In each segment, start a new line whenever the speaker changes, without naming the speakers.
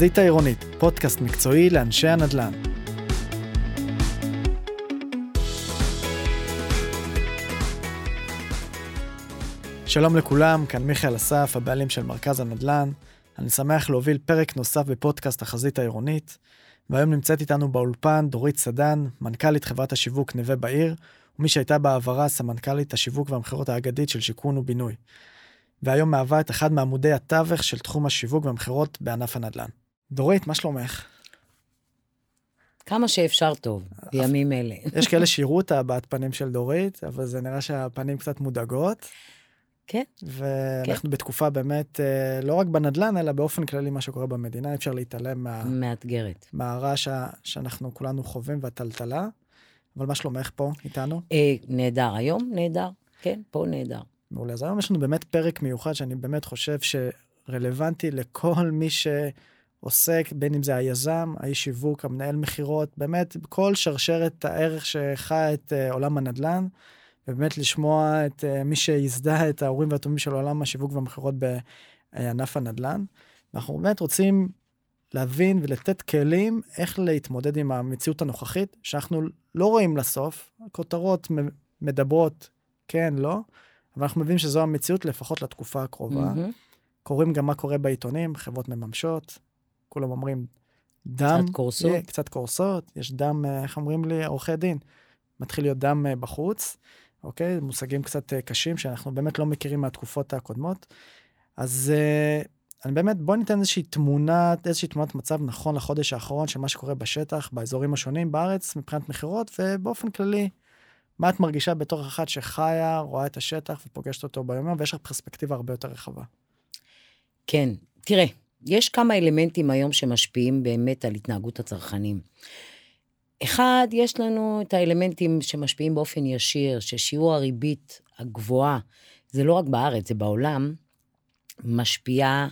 החזית העירונית, פודקאסט מקצועי לאנשי הנדל"ן. שלום לכולם, כאן מיכאל אסף, הבעלים של מרכז הנדל"ן. אני שמח להוביל פרק נוסף בפודקאסט החזית העירונית, והיום נמצאת איתנו באולפן דורית סדן, מנכ"לית חברת השיווק נווה בעיר, ומי שהייתה בעברה סמנכ"לית השיווק והמכירות האגדית של שיכון ובינוי. והיום מהווה את אחד מעמודי התווך של תחום השיווק והמכירות בענף הנדל"ן. דורית, מה שלומך?
כמה שאפשר טוב, בימים אלה.
יש כאלה שיראו את הבעת פנים של דורית, אבל זה נראה שהפנים קצת מודאגות.
כן.
ואנחנו כן. בתקופה באמת, אה, לא רק בנדל"ן, אלא באופן כללי מה שקורה במדינה, אפשר להתעלם מה...
מאתגרת.
מהרעש שאנחנו כולנו חווים והטלטלה. אבל מה שלומך פה איתנו?
אה, נהדר. היום נהדר, כן, פה נהדר.
מעולה. אז היום יש לנו באמת פרק מיוחד שאני באמת חושב שרלוונטי לכל מי שעוסק, בין אם זה היזם, האיש שיווק, המנהל מכירות, באמת כל שרשרת הערך שחיה את uh, עולם הנדל"ן, ובאמת לשמוע את uh, מי שיזדה את ההורים והטובים של עולם השיווק והמכירות בענף הנדל"ן. אנחנו באמת רוצים להבין ולתת כלים איך להתמודד עם המציאות הנוכחית, שאנחנו לא רואים לסוף, הכותרות מדברות כן, לא, אבל אנחנו מבינים שזו המציאות לפחות לתקופה הקרובה. Mm-hmm. קוראים גם מה קורה בעיתונים, חברות מממשות, כולם אומרים דם,
קצת קורסות,
yeah, קצת קורסות, יש דם, אה, איך אומרים לי, עורכי דין, מתחיל להיות דם אה, בחוץ, אוקיי? מושגים קצת אה, קשים שאנחנו באמת לא מכירים מהתקופות הקודמות. אז אני באמת, בוא ניתן איזושהי תמונה, איזושהי תמונת מצב נכון לחודש האחרון של מה שקורה בשטח, באזורים השונים בארץ, מבחינת מכירות, ובאופן כללי, מה את מרגישה בתור אחת שחיה, רואה את השטח ופוגשת אותו ביום ויש לך פרספקטיבה הרבה יותר רחבה.
כן, תראה, יש כמה אלמנטים היום שמשפיעים באמת על התנהגות הצרכנים. אחד, יש לנו את האלמנטים שמשפיעים באופן ישיר, ששיעור הריבית הגבוהה, זה לא רק בארץ, זה בעולם, משפיעה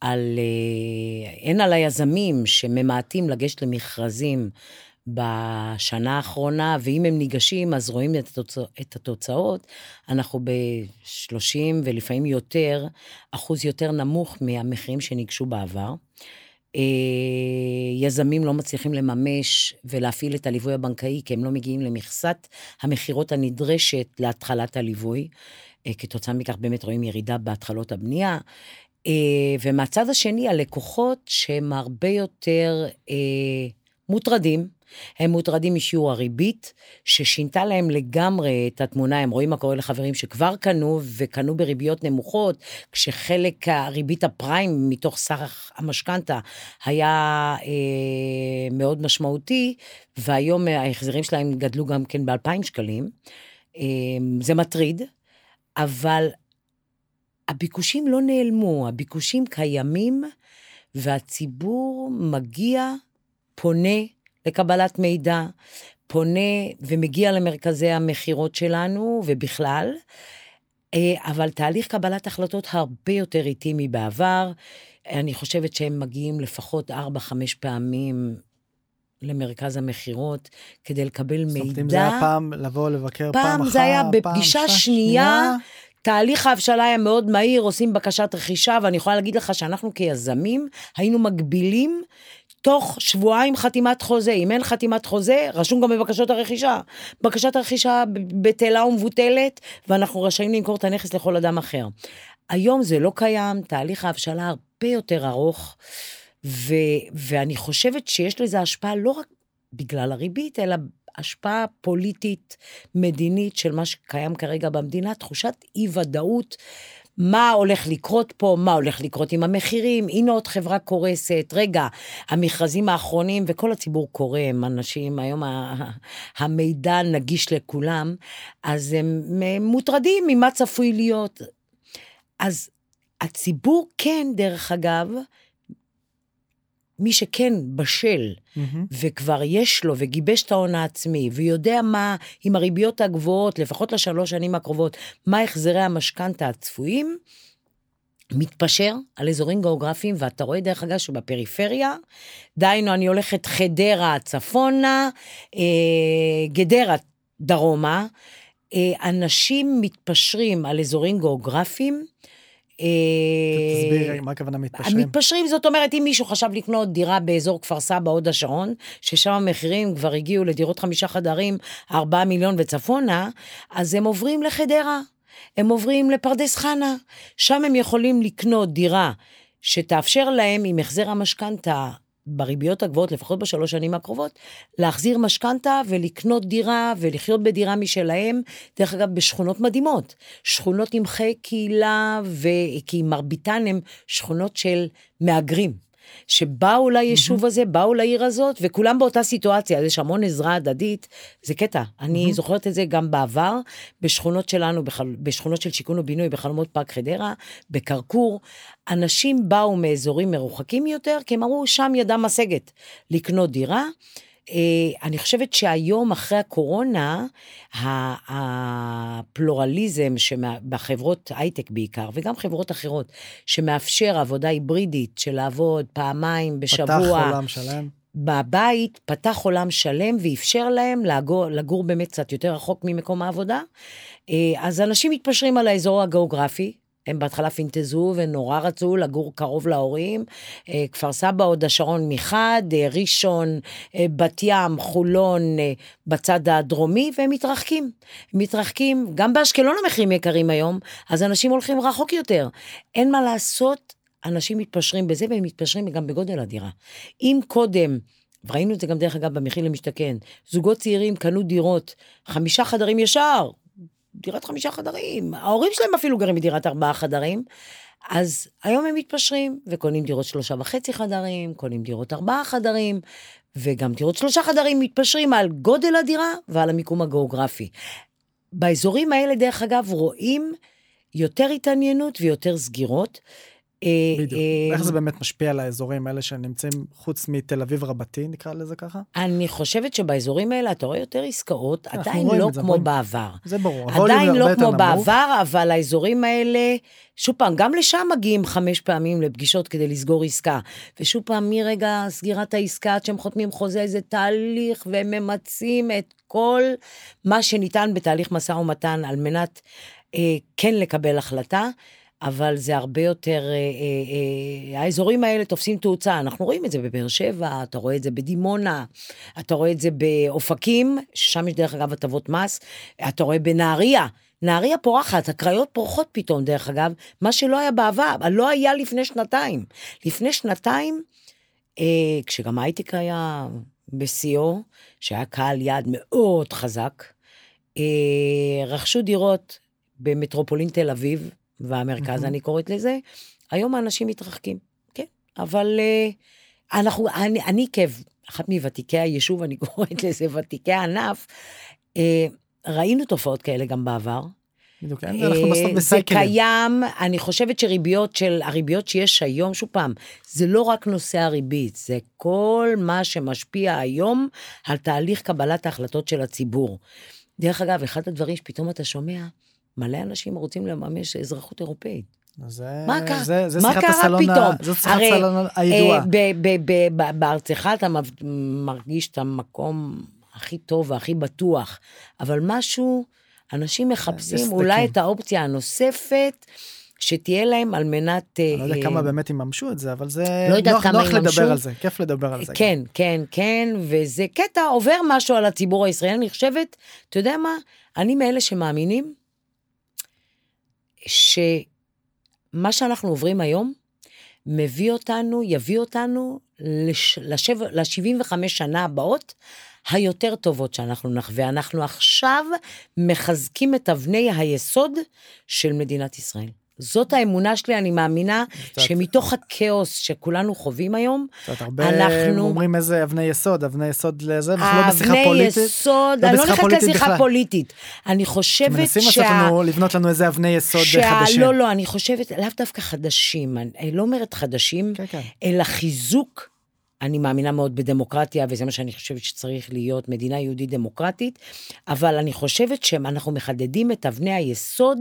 על, אה, הן על היזמים שממעטים לגשת למכרזים בשנה האחרונה, ואם הם ניגשים, אז רואים את, התוצא, את התוצאות. אנחנו ב-30 ולפעמים יותר, אחוז יותר נמוך מהמחירים שניגשו בעבר. אה, יזמים לא מצליחים לממש ולהפעיל את הליווי הבנקאי, כי הם לא מגיעים למכסת המכירות הנדרשת להתחלת הליווי. אה, כתוצאה מכך באמת רואים ירידה בהתחלות הבנייה. אה, ומהצד השני, הלקוחות שהם הרבה יותר מוטרדים, הם מוטרדים משיעור הריבית, ששינתה להם לגמרי את התמונה, הם רואים מה קורה לחברים שכבר קנו, וקנו בריביות נמוכות, כשחלק הריבית הפריים מתוך סך המשכנתה היה אה, מאוד משמעותי, והיום ההחזרים שלהם גדלו גם כן ב-2,000 שקלים. אה, זה מטריד, אבל הביקושים לא נעלמו, הביקושים קיימים, והציבור מגיע, פונה, לקבלת מידע, פונה ומגיע למרכזי המכירות שלנו ובכלל, אה, אבל תהליך קבלת החלטות הרבה יותר איטי מבעבר. אני חושבת שהם מגיעים לפחות 4-5 פעמים למרכז המכירות כדי לקבל מידע. זאת אומרת, אם
זה היה פעם לבוא לבקר פעם, פעם אחת,
פעם זה היה בפגישה שנייה, שנייה. תהליך ההבשלה היה מאוד מהיר, עושים בקשת רכישה, ואני יכולה להגיד לך שאנחנו כיזמים היינו מגבילים תוך שבועיים חתימת חוזה. אם אין חתימת חוזה, רשום גם בבקשות הרכישה. בקשת הרכישה בטלה ומבוטלת, ואנחנו רשאים למכור את הנכס לכל אדם אחר. היום זה לא קיים, תהליך ההבשלה הרבה יותר ארוך, ו, ואני חושבת שיש לזה השפעה לא רק בגלל הריבית, אלא השפעה פוליטית, מדינית של מה שקיים כרגע במדינה, תחושת אי-ודאות מה הולך לקרות פה, מה הולך לקרות עם המחירים, הנה עוד חברה קורסת, רגע, המכרזים האחרונים, וכל הציבור קורא, הם אנשים, היום המידע נגיש לכולם, אז הם מוטרדים ממה צפוי להיות. אז הציבור כן, דרך אגב, מי שכן בשל, mm-hmm. וכבר יש לו, וגיבש את ההון העצמי, ויודע מה, עם הריביות הגבוהות, לפחות לשלוש שנים הקרובות, מה החזרי המשכנתה הצפויים, מתפשר על אזורים גיאוגרפיים, ואתה רואה דרך אגב שבפריפריה, דהיינו, אני הולכת חדרה צפונה, אה, גדרה דרומה, אה, אנשים מתפשרים על אזורים גיאוגרפיים,
תסבירי מה הכוונה מתפשרים.
מתפשרים, זאת אומרת, אם מישהו חשב לקנות דירה באזור כפר סבא, הוד השרון, ששם המחירים כבר הגיעו לדירות חמישה חדרים, ארבעה מיליון וצפונה, אז הם עוברים לחדרה, הם עוברים לפרדס חנה, שם הם יכולים לקנות דירה שתאפשר להם, עם החזר המשכנתה בריביות הגבוהות, לפחות בשלוש שנים הקרובות, להחזיר משכנתה ולקנות דירה ולחיות בדירה משלהם, דרך אגב, בשכונות מדהימות. שכונות עם חיי קהילה. כי מרביתן הן שכונות של מהגרים. שבאו ליישוב הזה, באו לעיר הזאת, וכולם באותה סיטואציה, יש המון עזרה הדדית, זה קטע. אני זוכרת את זה גם בעבר, בשכונות שלנו, בחל... בשכונות של שיכון ובינוי, בחלומות פארק חדרה, בכרכור, אנשים באו מאזורים מרוחקים יותר, כי הם אמרו, שם ידם משגת לקנות דירה. אה, אני חושבת שהיום, אחרי הקורונה, הפלורליזם בחברות הייטק בעיקר, וגם חברות אחרות, שמאפשר עבודה היברידית של לעבוד פעמיים בשבוע.
פתח עולם שלם.
בבית, פתח עולם שלם ואפשר להם לגור, לגור באמת קצת יותר רחוק ממקום העבודה. אה, אז אנשים מתפשרים על האזור הגיאוגרפי, הם בהתחלה פינטזו ונורא רצו לגור קרוב להורים. אה, כפר סבא, הוד השרון מחד, אה, ראשון, אה, בת ים, חולון בצד הדרומי, והם מתרחקים. מתרחקים, גם באשקלון המחירים יקרים היום, אז אנשים הולכים רחוק יותר. אין מה לעשות, אנשים מתפשרים בזה, והם מתפשרים גם בגודל הדירה. אם קודם... וראינו את זה גם דרך אגב במחיר למשתכן. זוגות צעירים קנו דירות, חמישה חדרים ישר, דירת חמישה חדרים, ההורים שלהם אפילו גרים בדירת ארבעה חדרים, אז היום הם מתפשרים וקונים דירות שלושה וחצי חדרים, קונים דירות ארבעה חדרים, וגם דירות שלושה חדרים מתפשרים על גודל הדירה ועל המיקום הגיאוגרפי. באזורים האלה, דרך אגב, רואים יותר התעניינות ויותר סגירות.
אה, בדיוק. אה, איך זה באמת משפיע על האזורים האלה שנמצאים חוץ מתל אביב רבתי, נקרא לזה ככה?
אני חושבת שבאזורים האלה אתה רואה יותר עסקאות, עדיין לא כמו רואים... בעבר.
זה ברור.
עדיין לא כמו נמוך. בעבר, אבל האזורים האלה, שוב פעם, גם לשם מגיעים חמש פעמים לפגישות כדי לסגור עסקה. ושוב פעם, מרגע סגירת העסקה, עד שהם חותמים חוזה, זה תהליך, והם ממצים את כל מה שניתן בתהליך משא ומתן על מנת אה, כן לקבל החלטה. אבל זה הרבה יותר, אה, אה, אה, האזורים האלה תופסים תאוצה, אנחנו רואים את זה בבאר שבע, אתה רואה את זה בדימונה, אתה רואה את זה באופקים, ששם יש דרך אגב הטבות מס, אתה רואה בנהריה. נהריה פורחת, הקריות פורחות פתאום, דרך אגב, מה שלא היה בעבר, לא היה לפני שנתיים. לפני שנתיים, אה, כשגם הייטק היה בשיאו, שהיה קהל יעד מאוד חזק, אה, רכשו דירות במטרופולין תל אביב, והמרכז, אני קוראת לזה. היום האנשים מתרחקים, כן, אבל uh, אנחנו, אני, אני כאחת מוותיקי היישוב, אני קוראת לזה ותיקי הענף, uh, ראינו תופעות כאלה גם בעבר.
בדיוק, אנחנו בסוף בסייקלים.
זה קיים, אני חושבת שריביות של, הריביות שיש היום, שוב פעם, זה לא רק נושא הריבית, זה כל מה שמשפיע היום על תהליך קבלת ההחלטות של הציבור. דרך אגב, אחד הדברים שפתאום אתה שומע, מלא אנשים רוצים לממש אזרחות אירופאית.
זה,
מה קרה?
זה, זה
מה קרה
הסלון
פתאום?
זו שיחת סלון הידועה.
אה, בארצך אתה מרגיש את המקום הכי טוב והכי בטוח, אבל משהו, אנשים מחפשים אולי את האופציה הנוספת. שתהיה להם על מנת...
אני לא יודע אה, כמה באמת יממשו את זה, אבל זה לא נוח, נוח לדבר על זה, כיף לדבר על זה.
כן, גם. כן, כן, וזה קטע, עובר משהו על הציבור הישראלי, אני חושבת, אתה יודע מה? אני מאלה שמאמינים שמה שאנחנו עוברים היום, מביא אותנו, יביא אותנו לש, לשב, ל-75 שנה הבאות היותר טובות שאנחנו נחווה. אנחנו עכשיו מחזקים את אבני היסוד של מדינת ישראל. זאת האמונה שלי, אני מאמינה שמתוך הכאוס שכולנו חווים היום,
הרבה אנחנו... אומרים איזה אבני יסוד, אבני יסוד לזה, אנחנו לא בשיחה פוליטית.
אבני יסוד, לא אני לא נכנסת לשיחה פוליטית. אני חושבת שה...
מנסים לעשות לנו, לבנות לנו איזה אבני יסוד שה... חדשים.
לא, לא, אני חושבת, לאו דווקא חדשים, אני לא אומרת חדשים, כן, כן. אלא חיזוק. אני מאמינה מאוד בדמוקרטיה, וזה מה שאני חושבת שצריך להיות מדינה יהודית דמוקרטית, אבל אני חושבת שאנחנו מחדדים את אבני היסוד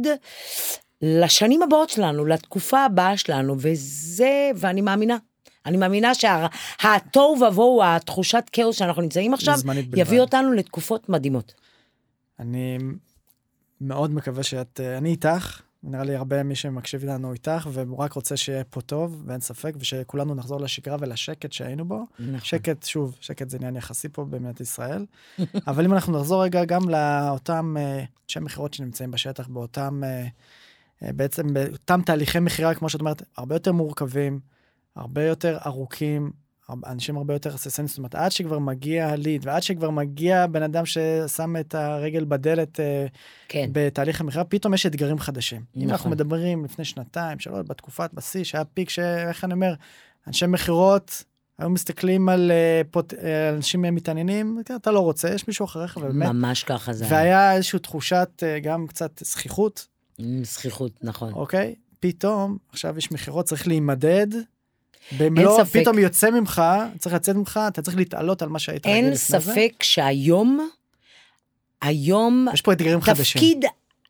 לשנים הבאות שלנו, לתקופה הבאה שלנו, וזה, ואני מאמינה. אני מאמינה שהתוהו ובוהו, התחושת כאוס שאנחנו נמצאים עכשיו, יביא אותנו לתקופות מדהימות.
אני מאוד מקווה שאת, אני איתך, נראה לי הרבה מי שמקשיב לנו איתך, והוא רק רוצה שיהיה פה טוב, ואין ספק, ושכולנו נחזור לשגרה ולשקט שהיינו בו.
נכון.
שקט, שוב, שקט זה עניין יחסי פה במדינת ישראל. אבל אם אנחנו נחזור רגע גם לאותם אה, אנשי מכירות שנמצאים בשטח, באותם, אה, אה, בעצם באותם תהליכי מכירה, כמו שאת אומרת, הרבה יותר מורכבים, הרבה יותר ארוכים, אנשים הרבה יותר הססנים, זאת אומרת, עד שכבר מגיע הליד, ועד שכבר מגיע בן אדם ששם את הרגל בדלת אה,
כן,
בתהליך המכירה, פתאום יש אתגרים חדשים. אם
נכון.
אנחנו מדברים לפני שנתיים, שלוש, בתקופת בשיא, שהיה פיק, שאיך אני אומר, אנשי מכירות היו מסתכלים על אה, פוט... אה, אנשים מתעניינים, אתה לא רוצה, יש מישהו אחריך, ובאמת.
ממש ככה זה היה.
והיה איזושהי תחושת אה, גם קצת זכיחות,
זכיחות, נכון.
אוקיי? פתאום, עכשיו יש מכירות, צריך להימדד. במלוא,
ספק.
פתאום יוצא ממך, צריך לצאת ממך, אתה צריך להתעלות על מה שהיית רגיל
אין
לפני זה.
ספק שהיום, היום
יש פה אתגרים חדשים.
תפקיד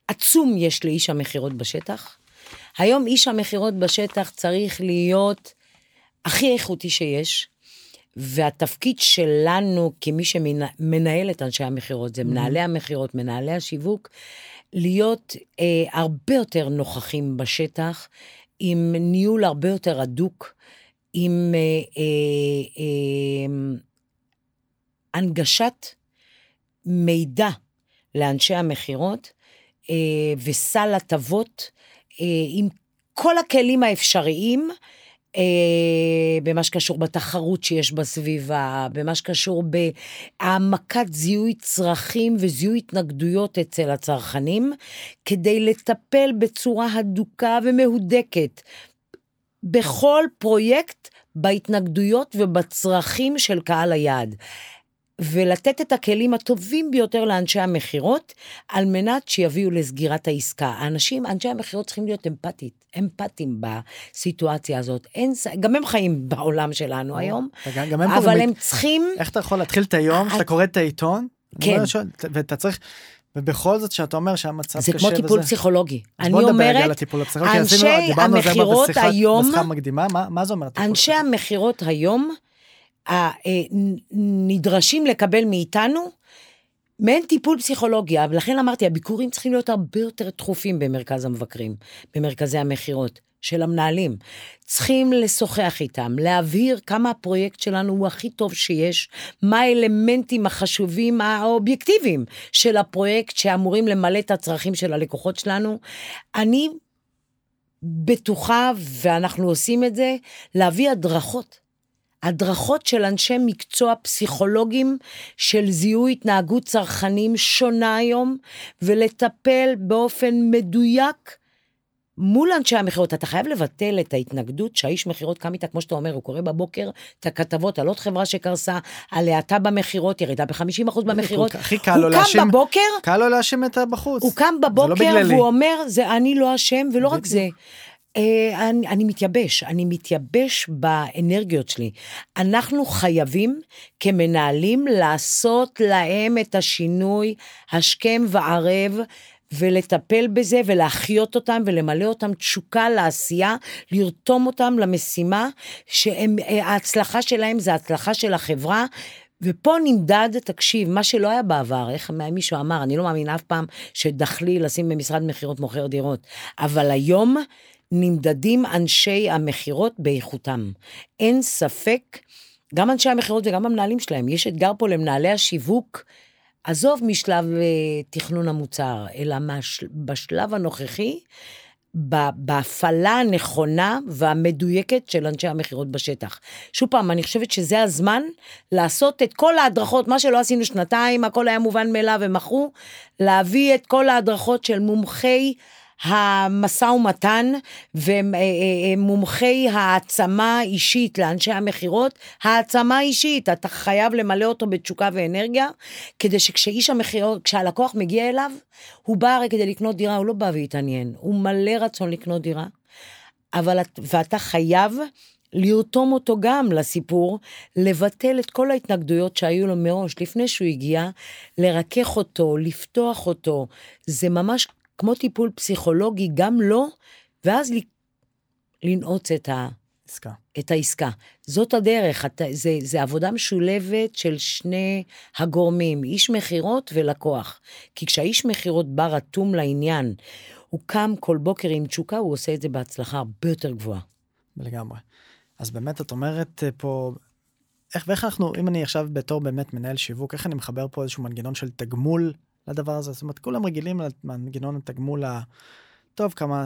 עצום יש לאיש המכירות בשטח. היום איש המכירות בשטח צריך להיות הכי איכותי שיש, והתפקיד שלנו כמי שמנהל את אנשי המכירות, זה מנהלי המכירות, מנהלי השיווק, להיות אה, הרבה יותר נוכחים בשטח, עם ניהול הרבה יותר הדוק, עם אה, אה, אה, הנגשת מידע לאנשי המכירות אה, וסל הטבות אה, עם כל הכלים האפשריים אה, במה שקשור בתחרות שיש בסביבה, במה שקשור בהעמקת זיהוי צרכים וזיהוי התנגדויות אצל הצרכנים, כדי לטפל בצורה הדוקה ומהודקת בכל פרויקט בהתנגדויות ובצרכים של קהל היעד. ולתת את הכלים הטובים ביותר לאנשי המכירות, על מנת שיביאו לסגירת העסקה. האנשים, אנשי המכירות צריכים להיות אמפתית, אמפתיים בסיטואציה הזאת. אין, גם הם חיים בעולם שלנו היום,
וגם- גם הם
אבל הם צריכים...
איך אתה יכול להתחיל את היום כשאתה
את-
קורא את העיתון?
כן.
ואתה צריך, ובכל זאת שאתה אומר שהמצב
זה
קשה
כמו טיפול
וזה-
פסיכולוגי. אני
בוא נדבר רגע על
אומרת,
הטיפול הפסיכולוגי.
אנשי
זה
המכירות היום-
בשיחה מקדימה, מה- מה זה אומר?
אנשי? המכירות היום אה, נדרשים לקבל מאיתנו מעין טיפול פסיכולוגי, ולכן אמרתי, הביקורים צריכים להיות הרבה יותר תכופים במרכז המבקרים, במרכזי המכירות. של המנהלים. צריכים לשוחח איתם, להבהיר כמה הפרויקט שלנו הוא הכי טוב שיש, מה האלמנטים החשובים האובייקטיביים של הפרויקט שאמורים למלא את הצרכים של הלקוחות שלנו. אני בטוחה, ואנחנו עושים את זה, להביא הדרכות. הדרכות של אנשי מקצוע פסיכולוגים של זיהוי התנהגות צרכנים שונה היום, ולטפל באופן מדויק מול אנשי המכירות. אתה חייב לבטל את ההתנגדות שהאיש מכירות קם איתה, כמו שאתה אומר, הוא קורא בבוקר את הכתבות על עוד חברה שקרסה, על האטה במכירות, ירידה ב-50% במכירות.
הכי קל לו
הוא
להאשים,
קם בבוקר,
קל לו להאשים את הבחוץ.
הוא קם
לא
בבוקר
בגללי.
והוא אומר, זה אני לא אשם, ולא רק. זה. אה, אני, אני מתייבש, אני מתייבש באנרגיות שלי. אנחנו חייבים כמנהלים לעשות להם את השינוי השכם והערב. ולטפל בזה ולהחיות אותם ולמלא אותם תשוקה לעשייה, לרתום אותם למשימה, שההצלחה שלהם זה הצלחה של החברה, ופה נמדד, תקשיב, מה שלא היה בעבר, איך מישהו אמר, אני לא מאמינה אף פעם שדחלי לשים במשרד מכירות מוכר דירות, אבל היום נמדדים אנשי המכירות באיכותם. אין ספק, גם אנשי המכירות וגם המנהלים שלהם, יש אתגר פה למנהלי השיווק, עזוב משלב אה, תכנון המוצר, אלא מהש, בשלב הנוכחי, בהפעלה הנכונה והמדויקת של אנשי המכירות בשטח. שוב פעם, אני חושבת שזה הזמן לעשות את כל ההדרכות, מה שלא עשינו שנתיים, הכל היה מובן מאליו, הם מכרו, להביא את כל ההדרכות של מומחי המשא ומתן ומומחי העצמה אישית לאנשי המכירות, העצמה אישית, אתה חייב למלא אותו בתשוקה ואנרגיה, כדי שכשאיש המכירות, כשהלקוח מגיע אליו, הוא בא הרי כדי לקנות דירה, הוא לא בא והתעניין, הוא מלא רצון לקנות דירה, אבל, את- ואתה חייב לרתום אותו גם לסיפור, לבטל את כל ההתנגדויות שהיו לו מראש, לפני שהוא הגיע, לרכך אותו, לפתוח אותו. זה ממש כמו טיפול פסיכולוגי, גם לו, ואז ל- לנעוץ את, ה,
עסקה.
את העסקה. זאת הדרך, אתה, זה, זה עבודה משולבת של שני הגורמים, איש מכירות ולקוח. כי כשהאיש מכירות בא רתום לעניין, הוא קם כל בוקר עם תשוקה, הוא עושה את זה בהצלחה הרבה יותר גבוהה.
לגמרי. אז באמת את אומרת אה, פה, איך ואיך אנחנו, אם אני עכשיו בתור באמת מנהל שיווק, איך אני מחבר פה איזשהו מנגנון של תגמול לדבר הזה? זאת אומרת, כולם רגילים למנגנון התגמול ה... טוב, כמה...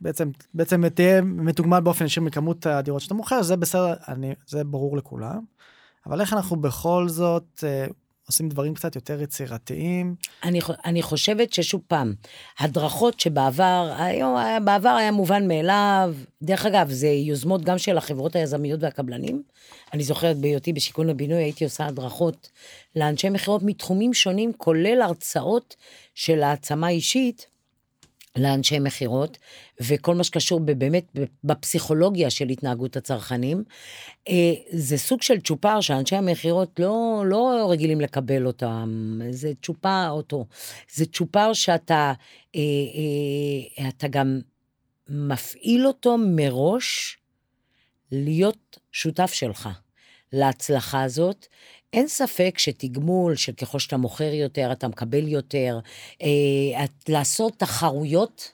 בעצם, בעצם תהיה מתוגמל באופן ישיר מכמות הדירות שאתה מוכר, זה בסדר, אני, זה ברור לכולם. אבל איך אנחנו בכל זאת אה, עושים דברים קצת יותר יצירתיים.
אני, אני חושבת ששוב פעם, הדרכות שבעבר, היום, בעבר היה מובן מאליו, דרך אגב, זה יוזמות גם של החברות היזמיות והקבלנים. אני זוכרת בהיותי בשיכון ובינוי, הייתי עושה הדרכות לאנשי מכירות מתחומים שונים, כולל הרצאות של העצמה אישית. לאנשי מכירות, וכל מה שקשור באמת בפסיכולוגיה של התנהגות הצרכנים. אה, זה סוג של צ'ופר שאנשי המכירות לא, לא רגילים לקבל אותם, זה צ'ופר אותו. זה צ'ופר שאתה אה, אה, אתה גם מפעיל אותו מראש להיות שותף שלך להצלחה הזאת. אין ספק שתגמול, של ככל שאתה מוכר יותר, אתה מקבל יותר, אה, לעשות תחרויות,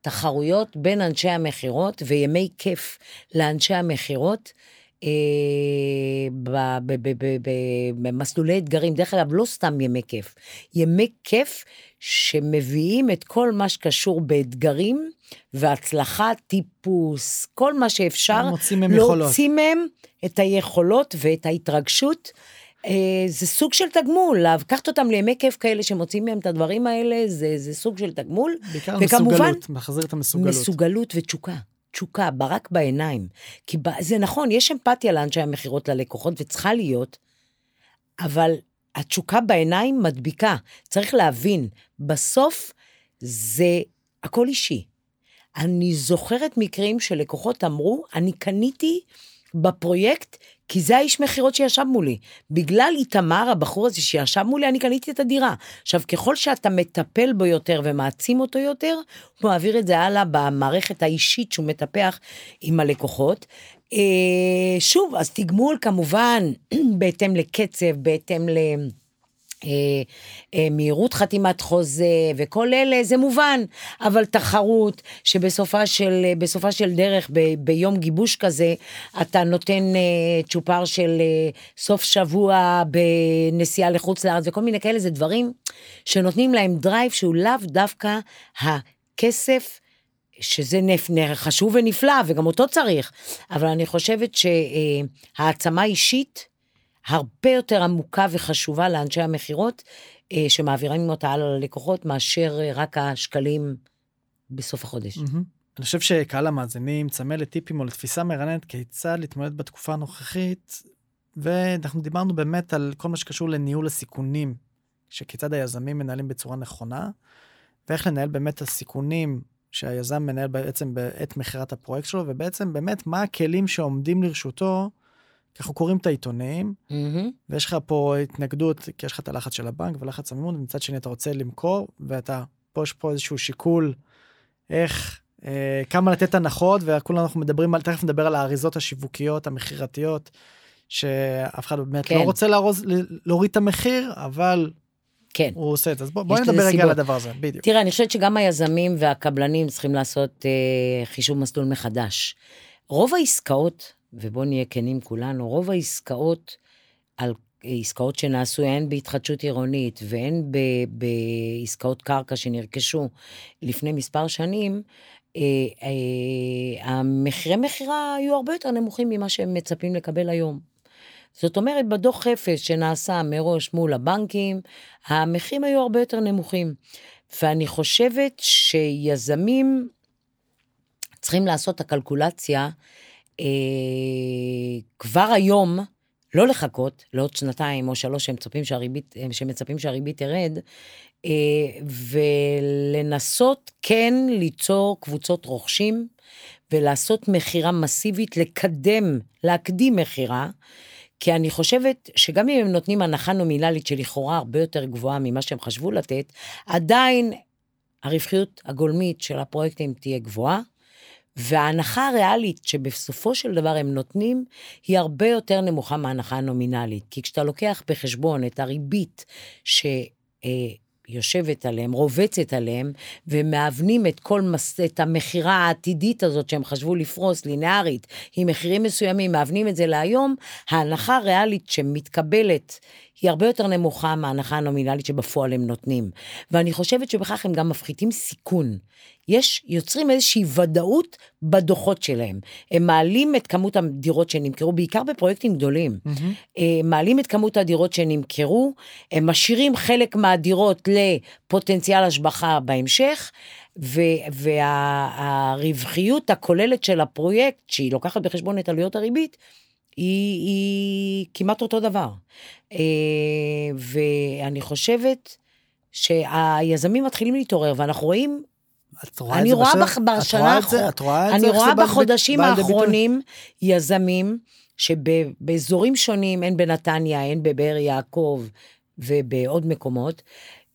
תחרויות בין אנשי המכירות וימי כיף לאנשי המכירות, במסלולי אתגרים, דרך אגב, לא סתם ימי כיף, ימי כיף שמביאים את כל מה שקשור באתגרים והצלחה, טיפוס, כל מה שאפשר, להוציא מהם את היכולות ואת ההתרגשות. אה, זה סוג של תגמול, לקחת אותם לימי כיף כאלה שמוצאים מהם את הדברים האלה, זה, זה סוג של תגמול.
בעיקר מסוגלות, מחזיר את המסוגלות.
מסוגלות ותשוקה. תשוקה, ברק בעיניים. כי ב... זה נכון, יש אמפתיה לאנשי המכירות ללקוחות, וצריכה להיות, אבל התשוקה בעיניים מדביקה. צריך להבין, בסוף זה הכל אישי. אני זוכרת מקרים שלקוחות אמרו, אני קניתי בפרויקט כי זה האיש מכירות שישב מולי. בגלל איתמר, הבחור הזה שישב מולי, אני קניתי את הדירה. עכשיו, ככל שאתה מטפל בו יותר ומעצים אותו יותר, הוא מעביר את זה הלאה במערכת האישית שהוא מטפח עם הלקוחות. אה, שוב, אז תגמול כמובן בהתאם לקצב, בהתאם ל... אה, אה, מהירות חתימת חוזה וכל אלה זה מובן אבל תחרות שבסופה של בסופה של דרך ב, ביום גיבוש כזה אתה נותן אה, צ'ופר של סוף שבוע בנסיעה לחוץ לארץ וכל מיני כאלה זה דברים שנותנים להם drive שהוא לאו דווקא הכסף. שזה נפ, חשוב ונפלא וגם אותו צריך אבל אני חושבת שהעצמה אישית הרבה יותר עמוקה וחשובה לאנשי המכירות, אה, שמעבירים אותה הלאה ללקוחות, מאשר אה, רק השקלים בסוף החודש. Mm-hmm.
אני חושב שקהל המאזינים צמא לטיפים או לתפיסה מרעננת כיצד להתמודד בתקופה הנוכחית, ואנחנו דיברנו באמת על כל מה שקשור לניהול הסיכונים, שכיצד היזמים מנהלים בצורה נכונה, ואיך לנהל באמת הסיכונים שהיזם מנהל בעצם בעת מכירת הפרויקט שלו, ובעצם באמת מה הכלים שעומדים לרשותו כי אנחנו קוראים את העיתונים, mm-hmm. ויש לך פה התנגדות, כי יש לך את הלחץ של הבנק ולחץ המימון, ומצד שני אתה רוצה למכור, ואתה, פה יש פה איזשהו שיקול, איך, אה, כמה לתת הנחות, וכולנו אנחנו מדברים על, תכף נדבר על האריזות השיווקיות, המכירתיות, שאף אחד באמת לא כן. לא רוצה לארוז, להוריד את המחיר, אבל
כן.
הוא עושה את זה. אז בואי בוא נדבר רגע על הדבר הזה, בדיוק.
תראה, אני חושבת שגם היזמים והקבלנים צריכים לעשות אה, חישוב מסלול מחדש. רוב העסקאות ובואו נהיה כנים כולנו, רוב העסקאות, על עסקאות שנעשו הן בהתחדשות עירונית והן ב, בעסקאות קרקע שנרכשו לפני מספר שנים, אה, אה, המחירי מכירה היו הרבה יותר נמוכים ממה שהם מצפים לקבל היום. זאת אומרת, בדוח חפץ שנעשה מראש מול הבנקים, המחירים היו הרבה יותר נמוכים. ואני חושבת שיזמים צריכים לעשות את הקלקולציה כבר היום, לא לחכות לעוד שנתיים או שלוש שהם מצפים שהריבית, שמצפים שהריבית תרד, אה, ולנסות כן ליצור קבוצות רוכשים ולעשות מכירה מסיבית, לקדם, להקדים מכירה. כי אני חושבת שגם אם הם נותנים הנחה נומינלית שלכאורה הרבה יותר גבוהה ממה שהם חשבו לתת, עדיין הרווחיות הגולמית של הפרויקטים תהיה גבוהה, וההנחה הריאלית שבסופו של דבר הם נותנים, היא הרבה יותר נמוכה מההנחה הנומינלית. כי כשאתה לוקח בחשבון את הריבית ש... אה, יושבת עליהם, רובצת עליהם, ומאבנים את כל מס... את המכירה העתידית הזאת שהם חשבו לפרוס, לינארית, עם מחירים מסוימים, מאבנים את זה להיום, ההנחה הריאלית שמתקבלת היא הרבה יותר נמוכה מההנחה הנומינלית שבפועל הם נותנים. ואני חושבת שבכך הם גם מפחיתים סיכון. יש, יוצרים איזושהי ודאות בדוחות שלהם. הם מעלים את כמות הדירות שנמכרו, בעיקר בפרויקטים גדולים. Mm-hmm. מעלים את כמות הדירות שנמכרו, הם משאירים חלק מהדירות לפוטנציאל השבחה בהמשך, והרווחיות וה, הכוללת של הפרויקט, שהיא לוקחת בחשבון את עלויות הריבית, היא, היא כמעט אותו דבר. אה, ואני חושבת שהיזמים מתחילים להתעורר, ואנחנו רואים
את רואה
אני
את זה
רואה? בח, בשנה האחרונה, אני רואה בחודשים האחרונים יזמים שבאזורים שונים, הן בנתניה, הן בבאר יעקב ובעוד מקומות,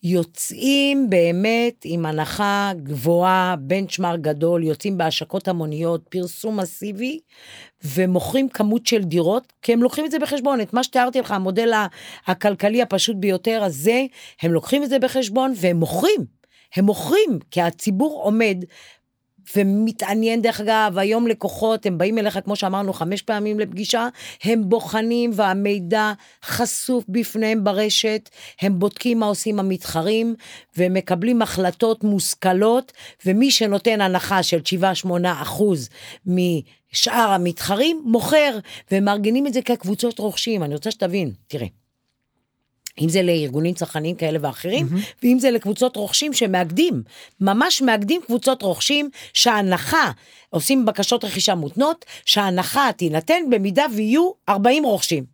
יוצאים באמת עם הנחה גבוהה, בנצ'מארק גדול, יוצאים בהשקות המוניות, פרסום מסיבי, ומוכרים כמות של דירות, כי הם לוקחים את זה בחשבון, את מה שתיארתי לך, המודל הכלכלי הפשוט ביותר הזה, הם לוקחים את זה בחשבון והם מוכרים. הם מוכרים, כי הציבור עומד ומתעניין, דרך אגב, היום לקוחות, הם באים אליך, כמו שאמרנו, חמש פעמים לפגישה, הם בוחנים והמידע חשוף בפניהם ברשת, הם בודקים מה עושים המתחרים, והם מקבלים החלטות מושכלות, ומי שנותן הנחה של 7-8 אחוז משאר המתחרים, מוכר, ומארגנים את זה כקבוצות רוכשים. אני רוצה שתבין, תראה. אם זה לארגונים צרכניים כאלה ואחרים, mm-hmm. ואם זה לקבוצות רוכשים שמאגדים, ממש מאגדים קבוצות רוכשים שההנחה, עושים בקשות רכישה מותנות, שההנחה תינתן במידה ויהיו 40 רוכשים.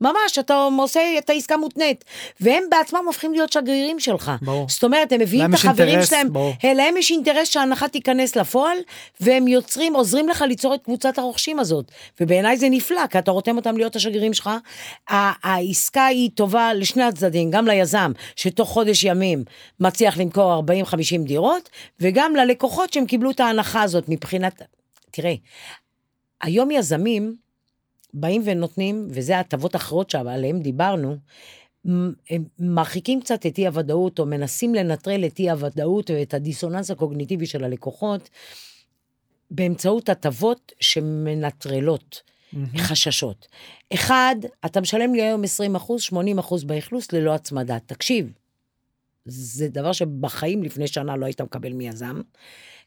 ממש, אתה עושה את העסקה מותנית, והם בעצמם הופכים להיות שגרירים שלך.
ברור.
זאת אומרת, הם מביאים את החברים
אינטרס,
שלהם,
ברור.
להם יש אינטרס שההנחה תיכנס לפועל, והם יוצרים, עוזרים לך ליצור את קבוצת הרוכשים הזאת. ובעיניי זה נפלא, כי אתה רותם אותם להיות השגרירים שלך. העסקה היא טובה לשני הצדדים, גם ליזם, שתוך חודש ימים מצליח למכור 40-50 דירות, וגם ללקוחות שהם קיבלו את ההנחה הזאת מבחינת... תראה, היום יזמים, באים ונותנים, וזה ההטבות האחרות שעליהן דיברנו, הם מרחיקים קצת את אי הוודאות, או מנסים לנטרל את אי הוודאות ואת הדיסוננס הקוגניטיבי של הלקוחות, באמצעות הטבות שמנטרלות חששות. אחד, אתה משלם לי היום 20 אחוז, 80 אחוז באכלוס ללא הצמדה. תקשיב, זה דבר שבחיים לפני שנה לא היית מקבל מיזם.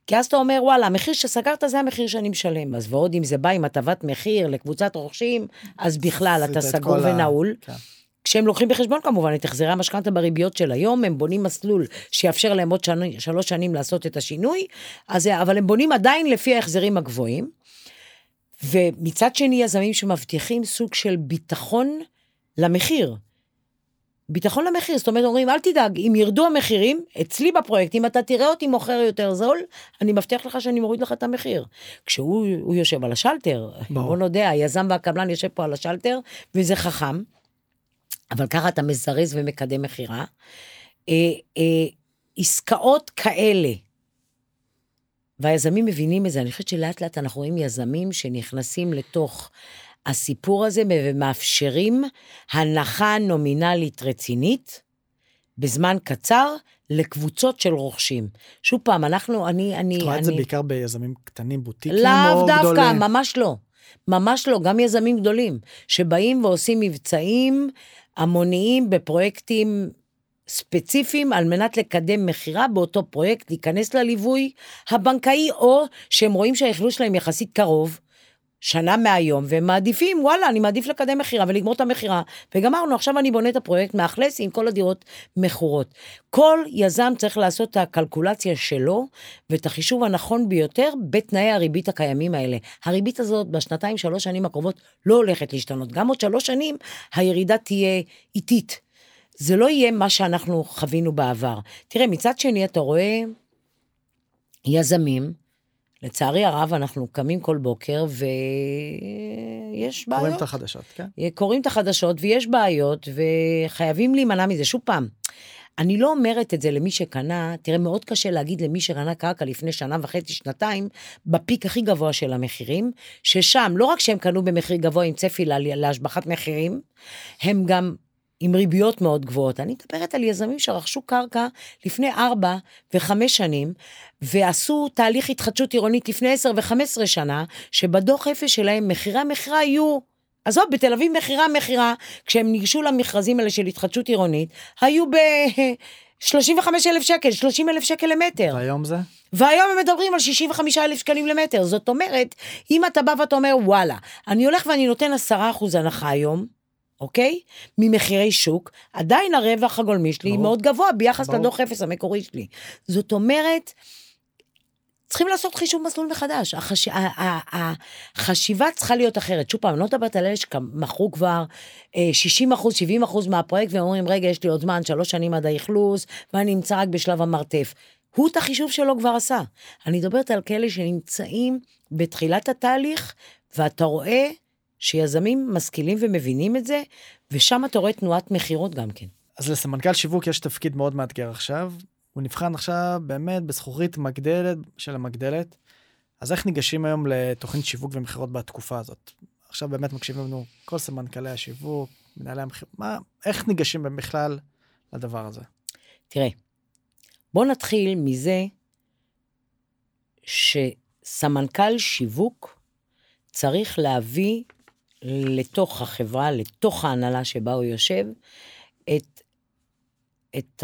כי אז אתה אומר, וואלה, המחיר שסגרת זה המחיר שאני משלם. אז ועוד אם זה בא עם הטבת מחיר לקבוצת רוכשים, אז בכלל אתה סגור
ה-
ונעול.
כן.
כשהם לוקחים בחשבון כמובן את החזרי המשכנתה בריביות של היום, הם בונים מסלול שיאפשר להם עוד שני, שלוש שנים לעשות את השינוי, אז, אבל הם בונים עדיין לפי ההחזרים הגבוהים. ומצד שני, יזמים שמבטיחים סוג של ביטחון למחיר. ביטחון למחיר, זאת אומרת, אומרים, אל תדאג, אם ירדו המחירים, אצלי בפרויקט, אם אתה תראה אותי מוכר יותר זול, אני מבטיח לך שאני מוריד לך את המחיר. כשהוא הוא יושב על השלטר. בוא נודה, היזם והקבלן יושב פה על השלטר, וזה חכם, אבל ככה אתה מזרז ומקדם מכירה. אה, אה, עסקאות כאלה, והיזמים מבינים את זה, אני חושבת שלאט לאט אנחנו רואים יזמים שנכנסים לתוך הסיפור הזה ומאפשרים הנחה נומינלית רצינית בזמן קצר לקבוצות של רוכשים. שוב פעם, אנחנו, אני, אני,
את רואה. את זה בעיקר ביזמים קטנים, בוטיקים
לאו
או
דווקא,
גדולים?
ממש לא. ממש לא, גם יזמים גדולים, שבאים ועושים מבצעים המוניים בפרויקטים ספציפיים על מנת לקדם מכירה באותו פרויקט, להיכנס לליווי הבנקאי, או שהם רואים שהאכלוס שלהם יחסית קרוב, שנה מהיום, והם מעדיפים, וואלה, אני מעדיף לקדם מכירה ולגמור את המכירה. וגמרנו, עכשיו אני בונה את הפרויקט, מאכלס עם כל הדירות מכורות. כל יזם צריך לעשות את הקלקולציה שלו, ואת החישוב הנכון ביותר בתנאי הריבית הקיימים האלה. הריבית הזאת בשנתיים, שלוש שנים הקרובות לא הולכת להשתנות. גם עוד שלוש שנים הירידה תהיה איטית. זה לא יהיה מה שאנחנו חווינו בעבר. תראה, מצד שני אתה רואה יזמים, לצערי הרב אנחנו קמים כל בוקר ויש בעיות.
קוראים את החדשות, כן?
קוראים את החדשות ויש בעיות וחייבים להימנע מזה. שוב פעם, אני לא אומרת את זה למי שקנה, תראה, מאוד קשה להגיד למי שקנה קרקע לפני שנה וחצי, שנתיים, בפיק הכי גבוה של המחירים, ששם, לא רק שהם קנו במחיר גבוה עם צפי לה- להשבחת מחירים, הם גם עם ריביות מאוד גבוהות. אני מדברת על יזמים שרכשו קרקע לפני ארבע וחמש שנים, ועשו תהליך התחדשות עירונית לפני עשר וחמש עשרה שנה, שבדוח אפס שלהם מחירי המכירה היו, עזוב, בתל אביב מחירי המכירה, כשהם ניגשו למכרזים האלה של התחדשות עירונית, היו ב... 35 אלף שקל, 30 אלף שקל למטר.
והיום זה?
והיום הם מדברים על 65 אלף שקלים למטר. זאת אומרת, אם אתה בא ואתה אומר, וואלה, אני הולך ואני נותן 10 אחוז הנחה היום, אוקיי? ממחירי שוק, עדיין הרווח הגולמי שלי
ברור.
מאוד גבוה ביחס
ברור.
לדוח אפס המקורי שלי. זאת אומרת, צריכים לעשות חישוב מסלול מחדש. החש... החשיבה צריכה להיות אחרת. שוב פעם, אני לא מדברת על אלה שמכרו כבר אה, 60 אחוז, 70 אחוז מהפרויקט, והם אומרים, רגע, יש לי עוד זמן, שלוש שנים עד האכלוס, ואני נמצא רק בשלב המרתף. הוא את החישוב שלו כבר עשה. אני מדברת על כאלה שנמצאים בתחילת התהליך, ואתה רואה שיזמים משכילים ומבינים את זה, ושם אתה רואה תנועת מכירות גם כן.
אז לסמנכ"ל שיווק יש תפקיד מאוד מאתגר עכשיו. הוא נבחן עכשיו באמת בזכוכית מגדלת של המגדלת. אז איך ניגשים היום לתוכנית שיווק ומכירות בתקופה הזאת? עכשיו באמת מקשיבים לנו כל סמנכ"לי השיווק, מנהלי המכירות, מה, איך ניגשים בכלל לדבר הזה?
תראה, בוא נתחיל מזה שסמנכ"ל שיווק צריך להביא לתוך החברה, לתוך ההנהלה שבה הוא יושב, את, את,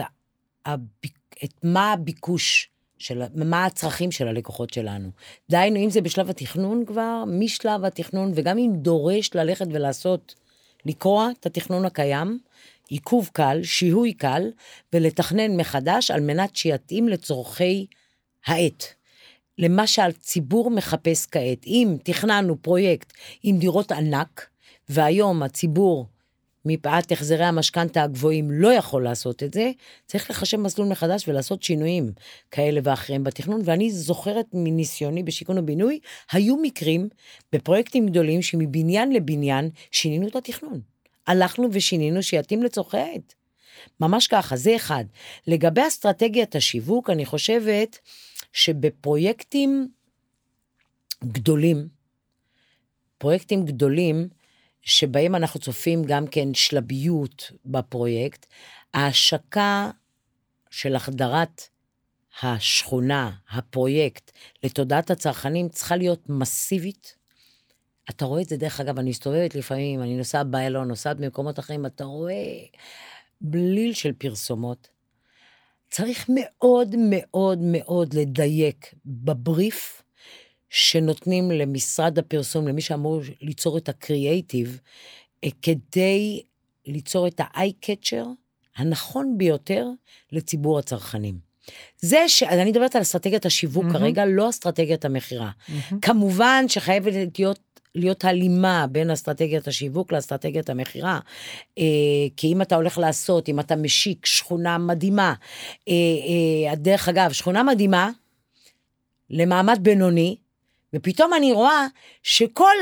הביק, את מה הביקוש, של, מה הצרכים של הלקוחות שלנו. דהיינו, אם זה בשלב התכנון כבר, משלב התכנון, וגם אם דורש ללכת ולעשות, לקרוע את התכנון הקיים, עיכוב קל, שיהוי קל, ולתכנן מחדש על מנת שיתאים לצורכי העת. למה שהציבור מחפש כעת. אם תכננו פרויקט עם דירות ענק, והיום הציבור, מפאת החזרי המשכנתה הגבוהים, לא יכול לעשות את זה, צריך לחשב מסלול מחדש ולעשות שינויים כאלה ואחרים בתכנון. ואני זוכרת מניסיוני בשיכון ובינוי, היו מקרים בפרויקטים גדולים שמבניין לבניין שינינו את התכנון. הלכנו ושינינו שיתאים לצורכי העת. ממש ככה, זה אחד. לגבי אסטרטגיית השיווק, אני חושבת שבפרויקטים גדולים, פרויקטים גדולים, שבהם אנחנו צופים גם כן שלביות בפרויקט, ההשקה של החדרת השכונה, הפרויקט, לתודעת הצרכנים צריכה להיות מסיבית. אתה רואה את זה, דרך אגב, אני מסתובבת לפעמים, אני נוסעת באיילון, נוסעת במקומות אחרים, אתה רואה בליל של פרסומות. צריך מאוד מאוד מאוד לדייק בבריף שנותנים למשרד הפרסום, למי שאמור ליצור את הקריאייטיב, אה, כדי ליצור את ה-eye-catcher הנכון ביותר לציבור הצרכנים. זה ש... אני מדברת על אסטרטגיית השיווק
מהמם.
כרגע, לא אסטרטגיית המכירה. כמובן שחייבת להיות, להיות הלימה בין אסטרטגיית השיווק לאסטרטגיית המכירה. אה, כי אם אתה הולך לעשות, אם אתה משיק שכונה מדהימה, אה, אה, דרך אגב, שכונה מדהימה למעמד בינוני, ופתאום אני רואה שכל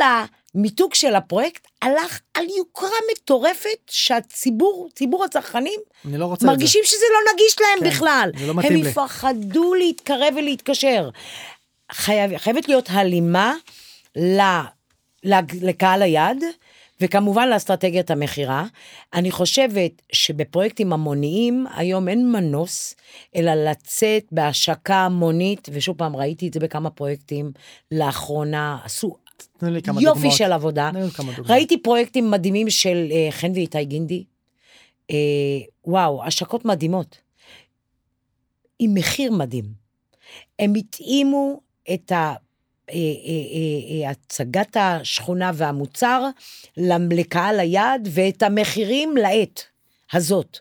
המיתוג של הפרויקט הלך על יוקרה מטורפת שהציבור, ציבור הצרכנים,
אני לא רוצה.
מרגישים שזה לא נגיש להם
כן,
בכלל.
זה לא מתאים
הם
לי.
יפחדו להתקרב ולהתקשר. חייב, חייבת להיות הלימה ל, לקהל היעד, וכמובן לאסטרטגיית המכירה. אני חושבת שבפרויקטים המוניים, היום אין מנוס, אלא לצאת בהשקה המונית, ושוב פעם, ראיתי את זה בכמה פרויקטים לאחרונה, עשו יופי
דוגמאות.
של עבודה. ראיתי פרויקטים מדהימים של אה, חן ואיתי גינדי. אה, וואו, השקות מדהימות. עם מחיר מדהים. הם התאימו את ה... אה, אה, אה, הצגת השכונה והמוצר לקהל היעד ואת המחירים לעת הזאת.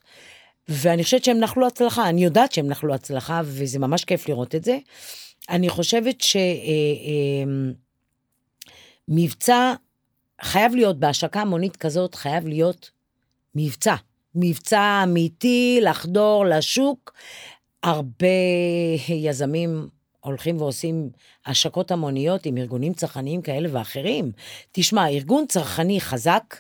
ואני חושבת שהם נחלו הצלחה, אני יודעת שהם נחלו הצלחה, וזה ממש כיף לראות את זה. אני חושבת ש... אה, אה, מבצע חייב להיות בהשקה המונית כזאת, חייב להיות מבצע. מבצע אמיתי, לחדור לשוק. הרבה יזמים הולכים ועושים השקות המוניות עם ארגונים צרכניים כאלה ואחרים. תשמע, ארגון צרכני חזק,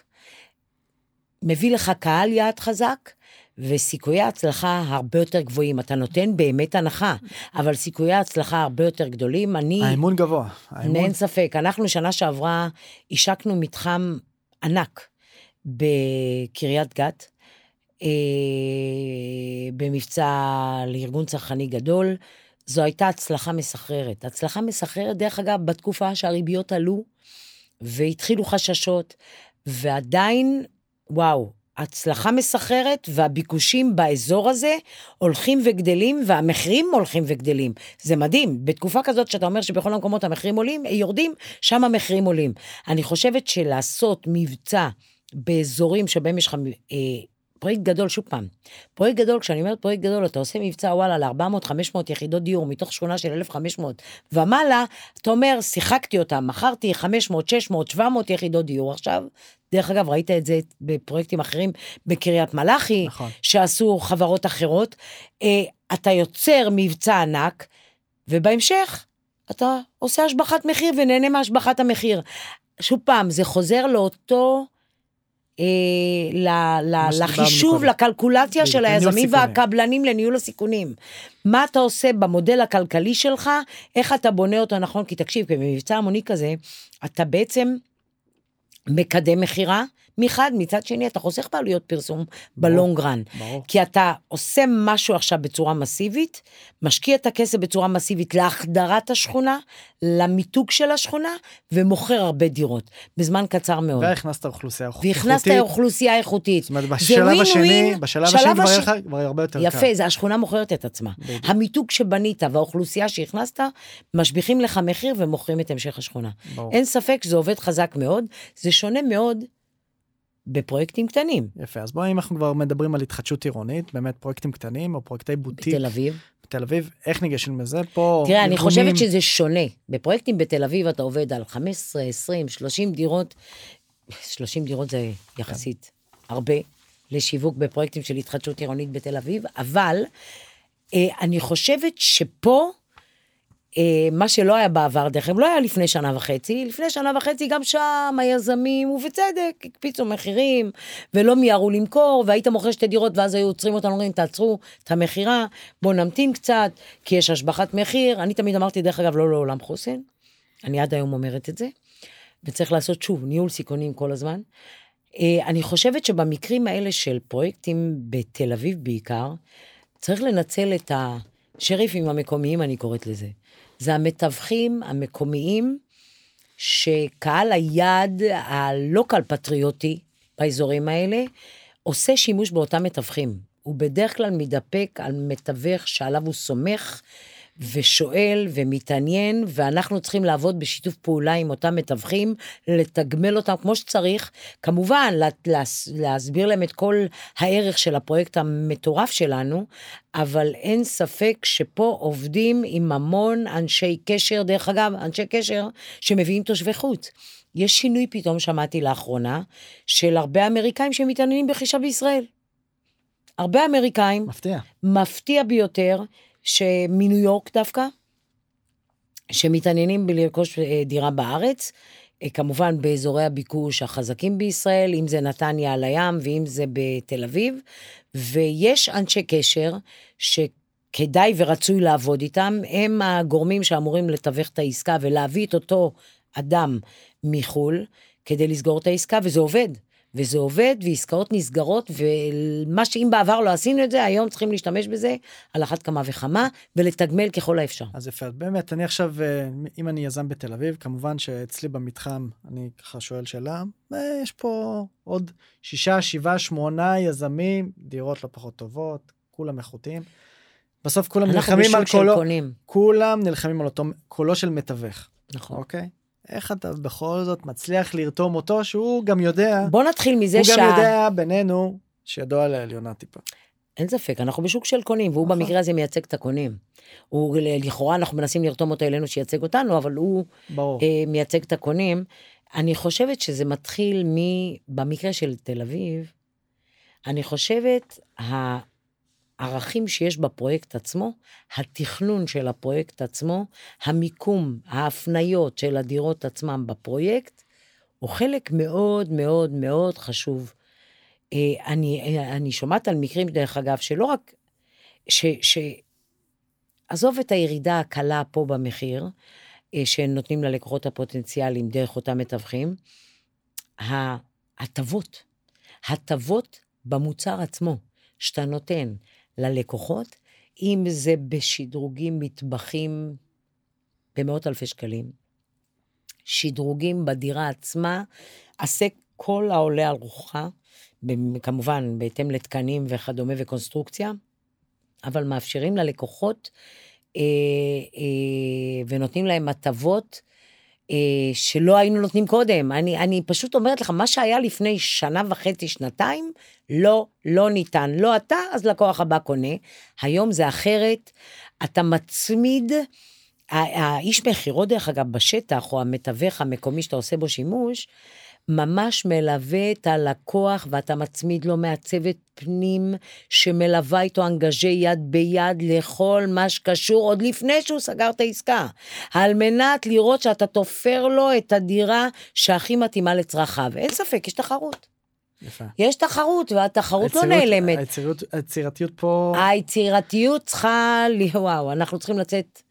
מביא לך קהל יעד חזק, וסיכויי ההצלחה הרבה יותר גבוהים. אתה נותן באמת הנחה, אבל סיכויי ההצלחה הרבה יותר גדולים. אני...
האמון גבוה. האמון
אין ספק. אנחנו שנה שעברה השקנו מתחם ענק בקריית גת, אה, במבצע לארגון צרכני גדול, זו הייתה הצלחה מסחררת. הצלחה מסחררת, דרך אגב, בתקופה שהריביות עלו, והתחילו חששות, ועדיין, וואו, הצלחה מסחררת והביקושים באזור הזה הולכים וגדלים והמחירים הולכים וגדלים. זה מדהים, בתקופה כזאת שאתה אומר שבכל המקומות המחירים עולים, יורדים, שם המחירים עולים. אני חושבת שלעשות מבצע באזורים שבהם יש לך אה, פרויקט גדול, שוב פעם, פרויקט גדול, כשאני אומרת פרויקט גדול, אתה עושה מבצע וואלה ל-400-500 יחידות דיור מתוך שכונה של 1,500 ומעלה, אתה אומר, שיחקתי אותם, מכרתי 500, 600, 700 יחידות דיור עכשיו. דרך אגב, ראית את זה בפרויקטים אחרים בקריית מלאכי,
נכון.
שעשו חברות אחרות. אה, אתה יוצר מבצע ענק, ובהמשך אתה עושה השבחת מחיר ונהנה מהשבחת המחיר. שוב פעם, זה חוזר לאותו... אה, ל- ל-
מה שדיברנו
לחישוב,
קודם.
לקלקולציה של היזמים. והקבלנים לניהול הסיכונים. מה אתה עושה במודל הכלכלי שלך, איך אתה בונה אותו נכון, כי תקשיב, במבצע המוני כזה, אתה בעצם מקדם מכירה, מחד, מצד שני אתה חוסך בעלויות פרסום בלונגרן. כי אתה עושה משהו עכשיו בצורה מסיבית, משקיע את הכסף בצורה מסיבית להחדרת השכונה, למיתוג של השכונה, ומוכר הרבה דירות, בזמן קצר מאוד.
והכנסת אוכלוסייה איכותית.
והכנסת אוכלוסייה איכותית.
זאת אומרת, בשלב השני, בשלב
שלב
השני כבר יהיה לך כבר הרבה יותר קל.
יפה, זה השכונה מוכרת את עצמה. המיתוג שבנית והאוכלוסייה שהכנסת, משביחים לך מחיר ומוכרים את המשך השכונה.
ברור.
אין ספק שזה עובד חזק מאוד, זה שונה מאוד בפרויקטים קטנים.
יפה, אז בואי, אם אנחנו כבר מדברים על התחדשות עירונית, באמת פרויקטים קטנים או פרויקטי בוטיק
בתל אביב.
בתל אביב, איך ניגשים לזה? פה
תראה, אני
ארגונים-
חושבת שזה שונה. בפרויקטים בתל אביב אתה עובד על 15, 20, 30 דירות. 30 דירות זה יחסית הרבה לשיווק בפרויקטים של התחדשות עירונית בתל אביב, אבל אה, אני חושבת שפה, מה שלא היה בעבר, דרך אגב, לא היה לפני שנה וחצי, לפני שנה וחצי גם שם היזמים, ובצדק, הקפיצו מחירים, ולא מיהרו למכור, והיית מוכר שתי דירות, ואז היו עוצרים אותנו, אומרים, תעצרו את המכירה, בואו נמתין קצת, כי יש השבחת מחיר. אני תמיד אמרתי, דרך אגב, לא לעולם חוסן, אני עד היום אומרת את זה, וצריך לעשות שוב, ניהול סיכונים כל הזמן. אה, אני חושבת שבמקרים האלה של פרויקטים בתל אביב בעיקר, צריך לנצל את השריפים המקומיים, אני קוראת לזה. זה המתווכים המקומיים, שקהל היעד הלוקל פטריוטי באזורים האלה, עושה שימוש באותם מתווכים. הוא בדרך כלל מתדפק על מתווך שעליו הוא סומך, ושואל ומתעניין, ואנחנו צריכים לעבוד בשיתוף פעולה עם אותם מתווכים, לתגמל אותם כמו שצריך, כמובן, לה, להס, להסביר להם את כל הערך של הפרויקט המטורף שלנו, אבל אין ספק שפה עובדים עם המון אנשי קשר, דרך אגב, אנשי קשר שמביאים תושבי חוץ. יש שינוי פתאום, שמעתי לאחרונה, של הרבה אמריקאים שמתעניינים ברכישה בישראל. הרבה אמריקאים,
מפתיע.
מפתיע ביותר, שמניו יורק דווקא, שמתעניינים בלרכוש אה, דירה בארץ, אה, כמובן באזורי הביקוש החזקים בישראל, אם זה נתניה על הים ואם זה בתל אביב, ויש אנשי קשר שכדאי ורצוי לעבוד איתם, הם הגורמים שאמורים לתווך את העסקה ולהביא את אותו אדם מחו"ל כדי לסגור את העסקה, וזה עובד. וזה עובד, ועסקאות נסגרות, ומה שאם בעבר לא עשינו את זה, היום צריכים להשתמש בזה על אחת כמה וכמה, ולתגמל ככל האפשר.
אז יפה, באמת, אני עכשיו, אה, אם אני יזם בתל אביב, כמובן שאצלי במתחם, אני ככה שואל שאלה, אה, יש פה עוד שישה, שבעה, שמונה יזמים, דירות לא פחות טובות, כולם איכותיים. בסוף כולם נלחמים על קולו. כולם נלחמים על אותו קולו של מתווך,
נכון.
אוקיי? איך אתה בכל זאת מצליח לרתום אותו, שהוא גם יודע,
בוא נתחיל מזה
הוא גם
שה...
יודע בינינו, שידו על העליונה טיפה.
אין ספק, אנחנו בשוק של קונים, והוא
נכון.
במקרה הזה מייצג את הקונים. הוא, לכאורה אנחנו מנסים לרתום אותו אלינו שייצג אותנו, אבל הוא
ברור.
אה, מייצג את הקונים. אני חושבת שזה מתחיל מ... במקרה של תל אביב, אני חושבת, הערכים שיש בפרויקט עצמו, התכנון של הפרויקט עצמו, המיקום, ההפניות של הדירות עצמם בפרויקט, הוא חלק מאוד מאוד מאוד חשוב. אה, אני, אני שומעת על מקרים, דרך אגב, שלא רק, ש, ש... עזוב את הירידה הקלה פה במחיר, אה, שנותנים ללקוחות הפוטנציאליים דרך אותם מתווכים, ההטבות, הטבות במוצר עצמו, שאתה נותן ללקוחות, אם זה בשדרוגים מטבחים במאות אלפי שקלים, שדרוגים בדירה עצמה, עשה כל העולה על רוחך, כמובן בהתאם לתקנים וכדומה וקונסטרוקציה, אבל מאפשרים ללקוחות אה, אה, ונותנים להם הטבות שלא היינו נותנים קודם. אני, אני פשוט אומרת לך, מה שהיה לפני שנה וחצי, שנתיים, לא, לא ניתן. לא אתה, אז לקוח הבא קונה. היום זה אחרת. אתה מצמיד, האיש מכירות, דרך אגב, בשטח, או המתווך המקומי שאתה עושה בו שימוש, ממש מלווה את הלקוח ואתה מצמיד לו מעצבת פנים שמלווה איתו אנגז'י יד ביד לכל מה שקשור עוד לפני שהוא סגר את העסקה. על מנת לראות שאתה תופר לו את הדירה שהכי מתאימה לצרכיו. אין ספק, יש תחרות.
יפה.
יש תחרות והתחרות לא נעלמת.
היצירתיות פה,
היצירתיות צריכה, וואו, אנחנו צריכים לצאת.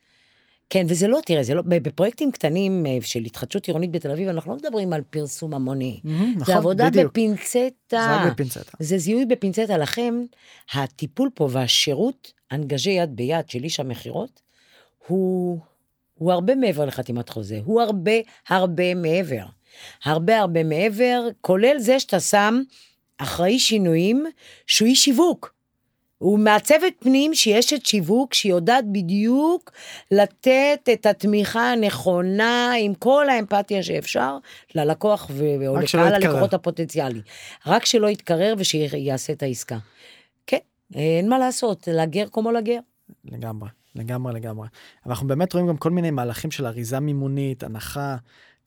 כן, וזה לא, תראה, זה לא, בפרויקטים קטנים אה, של התחדשות עירונית בתל אביב, אנחנו לא מדברים על פרסום המוני.
מהמם,
זה
נכון,
עבודה
בדיוק.
בפינצטה.
זה רק בפינצטה.
זה זיהוי בפינצטה. לכם, הטיפול פה והשירות, אנגז'י יד ביד של איש המכירות, הוא, הוא הרבה מעבר לחתימת חוזה. הוא הרבה הרבה מעבר. הרבה הרבה מעבר, כולל זה שאתה שם אחראי שינויים, שהוא איש שיווק. הוא מעצבת פנים שהיא אשת שיווק, שהיא יודעת בדיוק לתת את התמיכה הנכונה עם כל האמפתיה שאפשר ללקוח או לקהל. הלקוחות הפוטנציאלי. רק שלא יתקרר ושיעשה את העסקה. כן, אין מה לעשות, לגר כמו לגר.
לגמרי, לגמרי, לגמרי. אנחנו באמת רואים גם כל מיני מהלכים של אריזה מימונית, הנחה.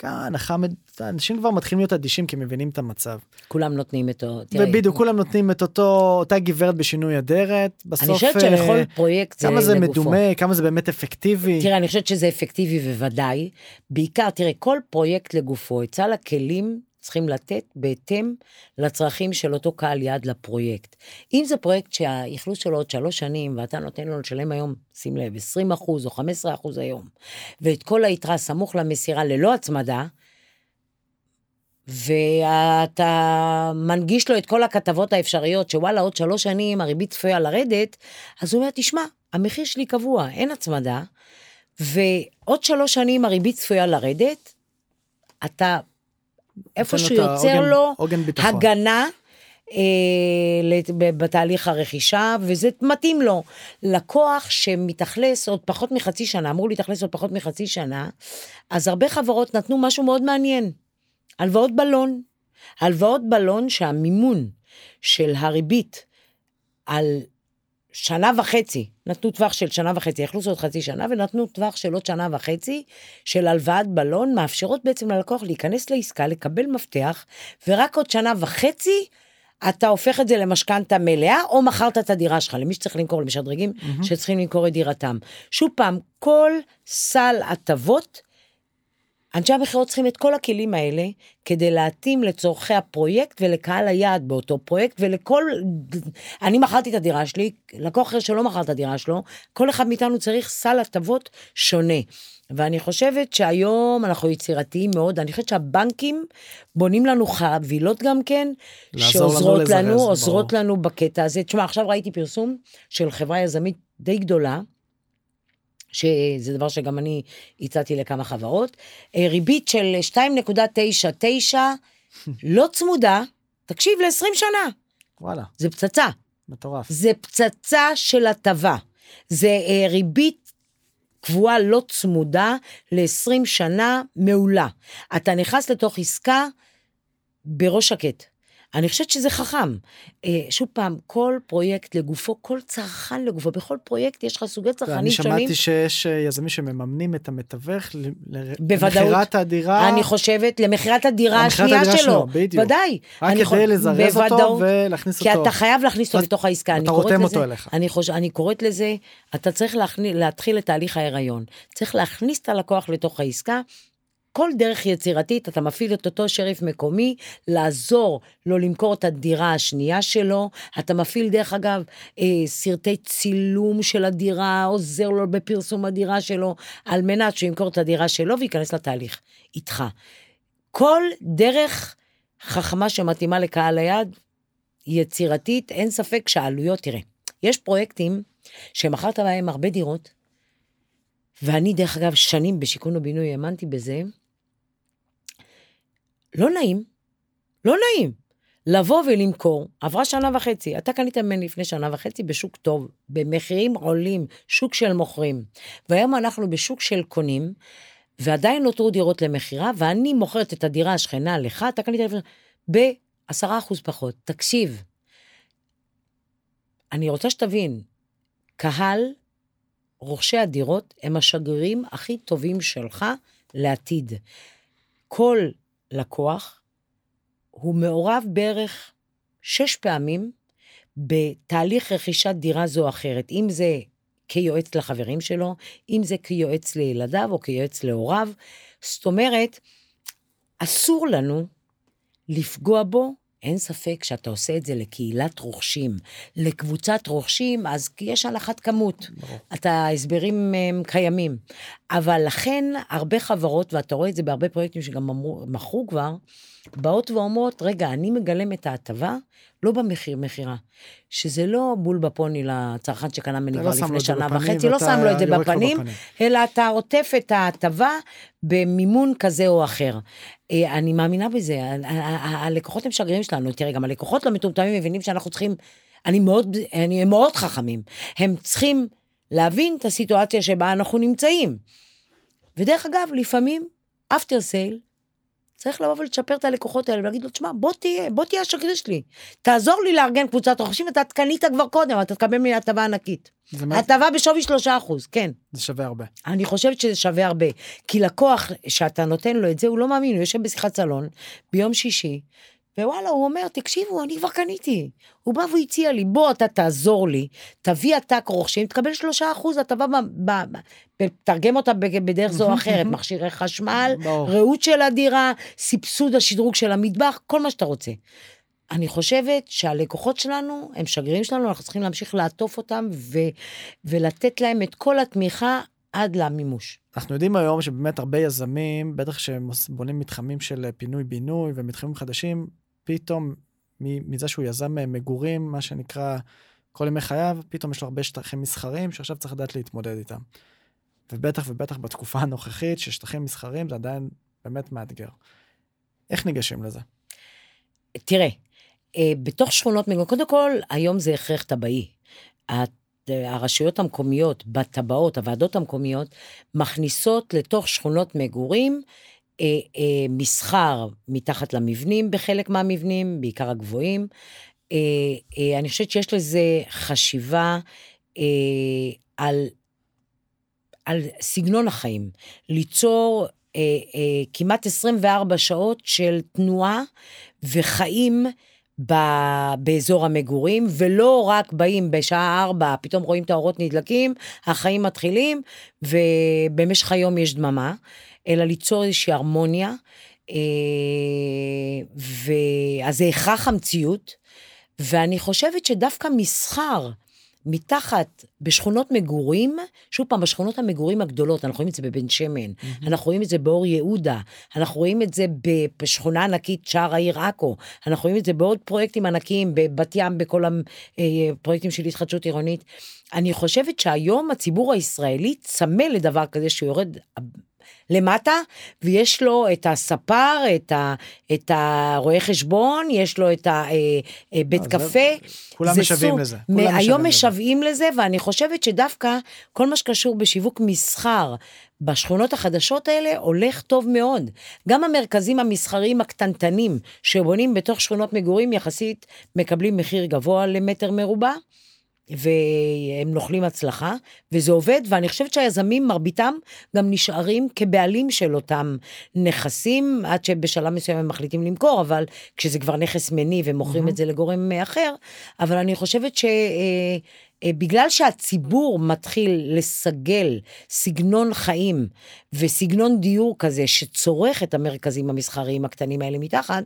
כאן הנחה, מד- אנשים כבר מתחילים להיות אדישים כי מבינים את המצב.
כולם נותנים את ה... תראה,
ובדיוק כולם נותנים את אותו, אותה גברת בשינוי אדרת. בסוף,
אני חושבת
אה,
שלכל פרויקט זה
כמה זה
לגופו.
מדומה, כמה זה באמת אפקטיבי.
תראה, אני חושבת שזה אפקטיבי וודאי. בעיקר, תראה, כל פרויקט לגופו, את סל הכלים צריכים לתת בהתאם לצרכים של אותו קהל יעד לפרויקט. אם זה פרויקט שהאכלוס שלו עוד שלוש שנים, ואתה נותן לו לשלם היום, שים לב, 20 אחוז או 15 אחוז היום, ואת כל היתרה סמוך למסירה ללא הצמדה, ואתה מנגיש לו את כל הכתבות האפשריות, שוואלה, עוד שלוש שנים הריבית צפויה לרדת, אז הוא אומר, תשמע, המחיר שלי קבוע, אין הצמדה, ועוד שלוש שנים הריבית צפויה לרדת, אתה
לו את
יוצר
העוגן-
לו
עוגן ביטחון.
הגנה אה, בתהליך הרכישה, וזה מתאים לו. לקוח שמתאכלס עוד פחות מחצי שנה, אמור להתאכלס עוד פחות מחצי שנה, אז הרבה חברות נתנו משהו מאוד מעניין, הלוואות בלון. הלוואות בלון שהמימון של הריבית על שנה וחצי, נתנו טווח של שנה וחצי, אכלוס עוד חצי שנה, ונתנו טווח של עוד שנה וחצי של הלוואת בלון, מאפשרות בעצם ללקוח להיכנס לעסקה, לקבל מפתח, ורק עוד שנה וחצי אתה הופך את זה למשכנתה מלאה, או מכרת את הדירה שלך, למי שצריך למכור, למשדרגים mm-hmm. שצריכים למכור את דירתם. שוב פעם, כל סל הטבות, אנשי המכירות צריכים את כל הכלים האלה כדי להתאים לצורכי הפרויקט ולקהל היעד באותו פרויקט ולכל... אני מכרתי את הדירה שלי, לקוח אחר שלא מכר את הדירה שלו, כל אחד מאיתנו צריך סל הטבות שונה. ואני חושבת שהיום אנחנו יצירתיים מאוד, אני חושבת שהבנקים בונים לנו חבילות גם כן,
לנו
שעוזרות
לזרז,
לנו,
ברור.
עוזרות לנו בקטע הזה. תשמע, עכשיו ראיתי פרסום של חברה יזמית די גדולה, שזה דבר שגם אני הצעתי לכמה חברות, אה, ריבית של 2.99, לא צמודה, תקשיב, ל-20 שנה,
וואלה,
זה פצצה.
מטורף.
זה פצצה של הטבה. זה אה, ריבית קבועה לא צמודה ל-20 שנה מעולה. אתה נכנס לתוך עסקה בראש שקט. אני חושבת שזה חכם. אה, שוב פעם, כל פרויקט לגופו, כל צרכן לגופו, בכל פרויקט יש לך סוגי
אני
צרכנים שונים.
שמעתי שיש אה, יזמים שמממנים את המתווך. למכירת הדירה.
אני חושבת, למכירת הדירה השנייה שלו.
שלו, בדיוק.
ודאי.
רק
אני
כדי לזרז אותו. ולהכניס
כי
אותו.
אתה חייב להכניס אותו לתוך העסקה. אני
אתה רותם אותו אליך.
אני. אני קוראת לזה, אתה צריך. להתחיל את תהליך ההיריון. צריך להכניס את הלקוח לתוך העסקה. כל דרך יצירתית, אתה מפעיל את אותו שריף מקומי, לעזור לו למכור את הדירה השנייה שלו. אתה מפעיל, דרך אגב, אה, סרטי צילום של הדירה, עוזר לו בפרסום הדירה שלו, על מנת שהוא ימכור את הדירה שלו וייכנס לתהליך איתך. כל דרך חכמה שמתאימה לקהל היעד, יצירתית, אין ספק שהעלויות, תראה, יש פרויקטים שמכרת בהם הרבה דירות, ואני, דרך אגב, שנים בשיכון ובינוי האמנתי בזה, לא נעים, לא נעים. לבוא ולמכור, עברה שנה וחצי, אתה קנית ממני לפני שנה וחצי בשוק טוב, במחירים עולים, שוק של מוכרים. והיום אנחנו בשוק של קונים, ועדיין נותרו דירות למכירה, ואני מוכרת את הדירה השכנה לך, אתה קנית לפני... בעשרה אחוז פחות. תקשיב, אני רוצה שתבין, קהל רוכשי הדירות הם השגרירים הכי טובים שלך לעתיד. כל לקוח הוא מעורב בערך שש פעמים בתהליך רכישת דירה זו או אחרת, אם זה כיועץ לחברים שלו, אם זה כיועץ לילדיו או כיועץ להוריו. זאת אומרת, אסור לנו לפגוע בו אין ספק שאתה עושה את זה לקהילת רוכשים, לקבוצת רוכשים, אז יש הנחת כמות. ברור. אתה, ההסברים הם קיימים. אבל לכן, הרבה חברות, ואתה רואה את זה בהרבה פרויקטים שגם מכרו כבר, באות ואומרות, רגע, אני מגלם את ההטבה, לא במחיר מכירה. שזה לא בול בפוני לצרכן שקנה ממני כבר
לא
לפני שנה וחצי, לא שם לו את זה בפנים, בפנים, אלא אתה עוטף את ההטבה במימון כזה או אחר. אה, אני מאמינה בזה, הלקוחות הם שגרירים שלנו, תראה, גם הלקוחות לא מטומטמים מבינים שאנחנו צריכים, אני מאוד, אני, הם מאוד חכמים, הם צריכים להבין את הסיטואציה שבה אנחנו נמצאים. ודרך אגב, לפעמים, אפטר סייל, צריך לבוא ולצ'פר את הלקוחות האלה ולהגיד לו, תשמע, בוא תהיה, בוא תהיה השגריר שלי. תעזור לי לארגן קבוצת רוכשים, אתה קנית כבר קודם, אתה תקבל ממני הטבה ענקית. הטבה בשווי שלושה אחוז, כן.
זה שווה הרבה.
אני חושבת שזה שווה הרבה. כי לקוח שאתה נותן לו את זה, הוא לא מאמין, הוא יושב בשיחת סלון ביום שישי, ווואלה, הוא אומר, תקשיבו, אני כבר קניתי. הוא בא והציע לי, בוא, אתה תעזור לי, תביא אתה רוכשים, תקבל שלושה אחוז הטבה, תרגם אותה בדרך זו או אחרת, מכשירי חשמל, רעות של הדירה, סבסוד השדרוג של המטבח, כל מה שאתה רוצה. אני חושבת שהלקוחות שלנו הם שגרירים שלנו, אנחנו צריכים להמשיך לעטוף אותם ו- ולתת להם את כל התמיכה עד למימוש.
אנחנו יודעים היום שבאמת הרבה יזמים, בטח שהם בונים מתחמים של פינוי-בינוי ומתחמים חדשים, פתאום מזה שהוא יזם מגורים, מה שנקרא כל ימי חייו, פתאום יש לו הרבה שטחים מסחרים שעכשיו צריך לדעת להתמודד איתם. ובטח ובטח בתקופה הנוכחית, ששטחים מסחרים זה עדיין באמת מאתגר. איך ניגשים לזה?
תראה, אה, בתוך שכונות מגורים, קודם כל, היום זה הכרח טבעי. הרשויות המקומיות, בטבעות, הוועדות המקומיות, מכניסות לתוך שכונות מגורים אה, אה, מסחר מתחת למבנים בחלק מהמבנים, בעיקר הגבוהים. אה, אה, אני חושבת שיש לזה חשיבה אה, על, על סגנון החיים, ליצור אה, אה, כמעט 24 שעות של תנועה וחיים ב, באזור המגורים, ולא רק באים בשעה ארבע, פתאום רואים את האורות נדלקים, החיים מתחילים, ובמשך היום יש דממה, אלא ליצור איזושהי הרמוניה, אה, ואז זה הכרח המציאות, ואני חושבת שדווקא מסחר, מתחת, בשכונות מגורים, שוב פעם, בשכונות המגורים הגדולות, אנחנו רואים את זה בבן שמן, mm-hmm. אנחנו רואים את זה באור יהודה, אנחנו רואים את זה בשכונה ענקית שער העיר עכו, אנחנו רואים את זה בעוד פרויקטים ענקיים, בבת ים, בכל הפרויקטים של התחדשות עירונית. אני חושבת שהיום הציבור הישראלי צמא לדבר כזה שהוא יורד למטה, ויש לו את הספר, את, ה, את הרואה חשבון, יש לו את הבית אה, אה, קפה.
כולם משוועים לזה.
כולם היום משוועים לזה, ואני חושבת שדווקא כל מה שקשור בשיווק מסחר, בשכונות החדשות האלה הולך טוב מאוד. גם המרכזים המסחריים הקטנטנים שבונים בתוך שכונות מגורים יחסית מקבלים מחיר גבוה למטר מרובע. והם נוכלים הצלחה, וזה עובד, ואני חושבת שהיזמים, מרביתם, גם נשארים כבעלים של אותם נכסים, עד שבשלב מסוים הם מחליטים למכור, אבל כשזה כבר נכס מניב, הם מוכרים mm-hmm. את זה לגורם אחר, אבל אני חושבת ש... אה, אה, בגלל שהציבור מתחיל לסגל סגנון חיים וסגנון דיור כזה שצורך את המרכזים המסחריים הקטנים האלה מתחת,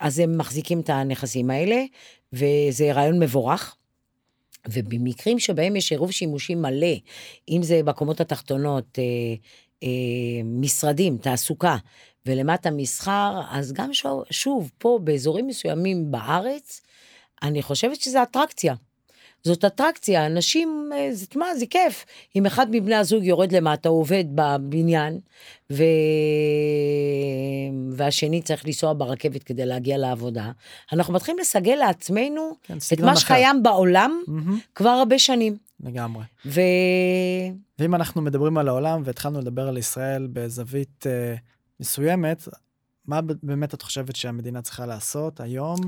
אז הם מחזיקים את הנכסים האלה, וזה רעיון מבורך. ובמקרים שבהם יש עירוב שימושים מלא, אם זה בקומות התחתונות, אה, אה, משרדים, תעסוקה, ולמטה מסחר, אז גם שוב, שוב, פה באזורים מסוימים בארץ, אני חושבת שזה אטרקציה. זאת אטרקציה, אנשים, אה, זה, מה, זה כיף. אם אחד מבני הזוג יורד למטה, הוא עובד בבניין, ו... והשני צריך לנסוע ברכבת כדי להגיע לעבודה, אנחנו מתחילים לסגל לעצמנו
כן,
את מה. שקיים בעולם
מהמם,
כבר הרבה שנים.
לגמרי.
ו...
ואם אנחנו מדברים על העולם והתחלנו לדבר על ישראל בזווית אה, מסוימת, מה באמת את חושבת שהמדינה צריכה לעשות היום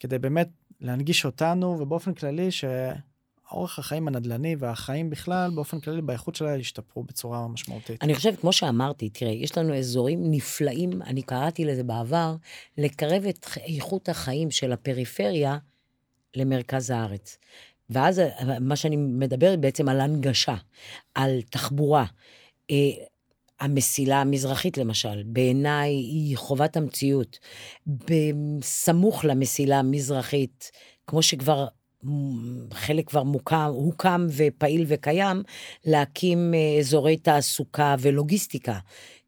כדי באמת להנגיש אותנו ובאופן כללי שאורח החיים הנדל"ני והחיים בכלל באופן כללי באיכות שלה ישתפרו בצורה משמעותית.
אני חושבת, כמו שאמרתי, תראה, יש לנו אזורים נפלאים, אני קראתי לזה בעבר, לקרב את איכות החיים של הפריפריה למרכז הארץ. ואז אה, מה שאני מדברת בעצם על הנגשה, על תחבורה. המסילה המזרחית למשל, בעיניי היא חובת המציאות. בסמוך למסילה המזרחית, כמו שכבר חלק כבר מוקם, הוקם ופעיל וקיים, להקים אה, אזורי תעסוקה ולוגיסטיקה,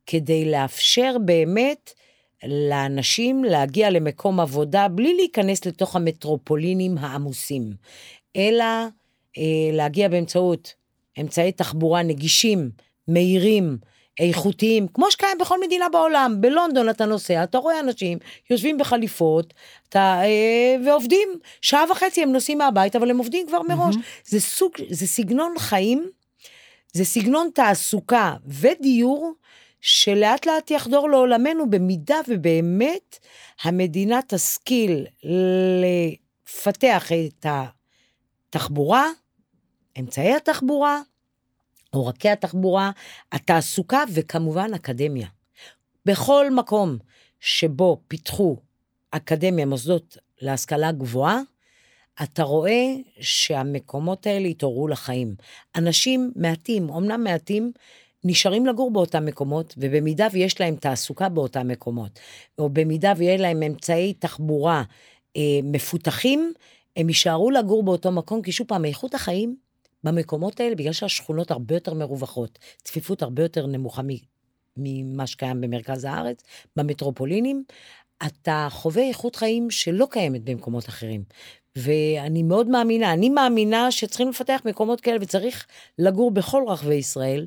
כדי לאפשר באמת לאנשים להגיע למקום עבודה בלי להיכנס לתוך המטרופולינים העמוסים, אלא אה, להגיע באמצעות אמצעי תחבורה נגישים, מהירים, איכותיים, כמו שקיים בכל מדינה בעולם. בלונדון אתה נוסע, אתה רואה אנשים יושבים בחליפות אתה, אה, ועובדים. שעה וחצי הם נוסעים מהבית, אבל הם עובדים כבר מראש. זה סוג, זה סגנון חיים, זה סגנון תעסוקה ודיור, שלאט לאט יחדור לעולמנו, במידה ובאמת המדינה תשכיל לפתח את התחבורה, אמצעי התחבורה, עורקי התחבורה, התעסוקה וכמובן אקדמיה. בכל מקום שבו פיתחו אקדמיה, מוסדות להשכלה גבוהה, אתה רואה שהמקומות האלה התעוררו לחיים. אנשים מעטים, אמנם מעטים, נשארים לגור באותם מקומות, ובמידה ויש להם תעסוקה באותם מקומות, או במידה ויהיה להם אמצעי תחבורה אה, מפותחים, הם יישארו לגור באותו מקום, כי שוב פעם, איכות החיים במקומות האלה, בגלל שהשכונות הרבה יותר מרווחות, צפיפות הרבה יותר נמוכה ממה שקיים במרכז הארץ, במטרופולינים, אתה חווה איכות חיים שלא קיימת במקומות אחרים. ואני מאוד מאמינה, אני מאמינה שצריכים לפתח מקומות כאלה וצריך לגור בכל רחבי ישראל,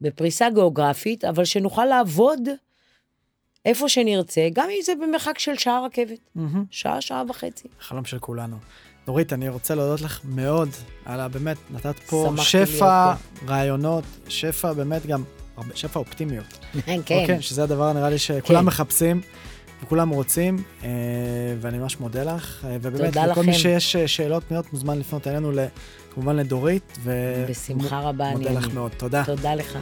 בפריסה גיאוגרפית, אבל שנוכל לעבוד איפה שנרצה, גם אם זה במרחק של שעה רכבת,
מהמם.
שעה, שעה וחצי.
חלום של כולנו. נורית, אני רוצה להודות לך מאוד על. באמת, נתת פה שפע
להיות
רעיונות, שפע באמת גם, הרבה- שפע אופטימיות.
כן.
אוקיי, שזה הדבר נראה לי שכולם
כן.
מחפשים וכולם רוצים, אה, ואני ממש מודה לך. אה, ובאמת,
תודה
לכל מי
לכם.
שיש אה, שאלות פניות, מוזמן לפנות אלינו, כמובן לדורית. ו-
בשמחה רבה, אני
מודה לך
אענה.
מאוד. תודה.
תודה לך.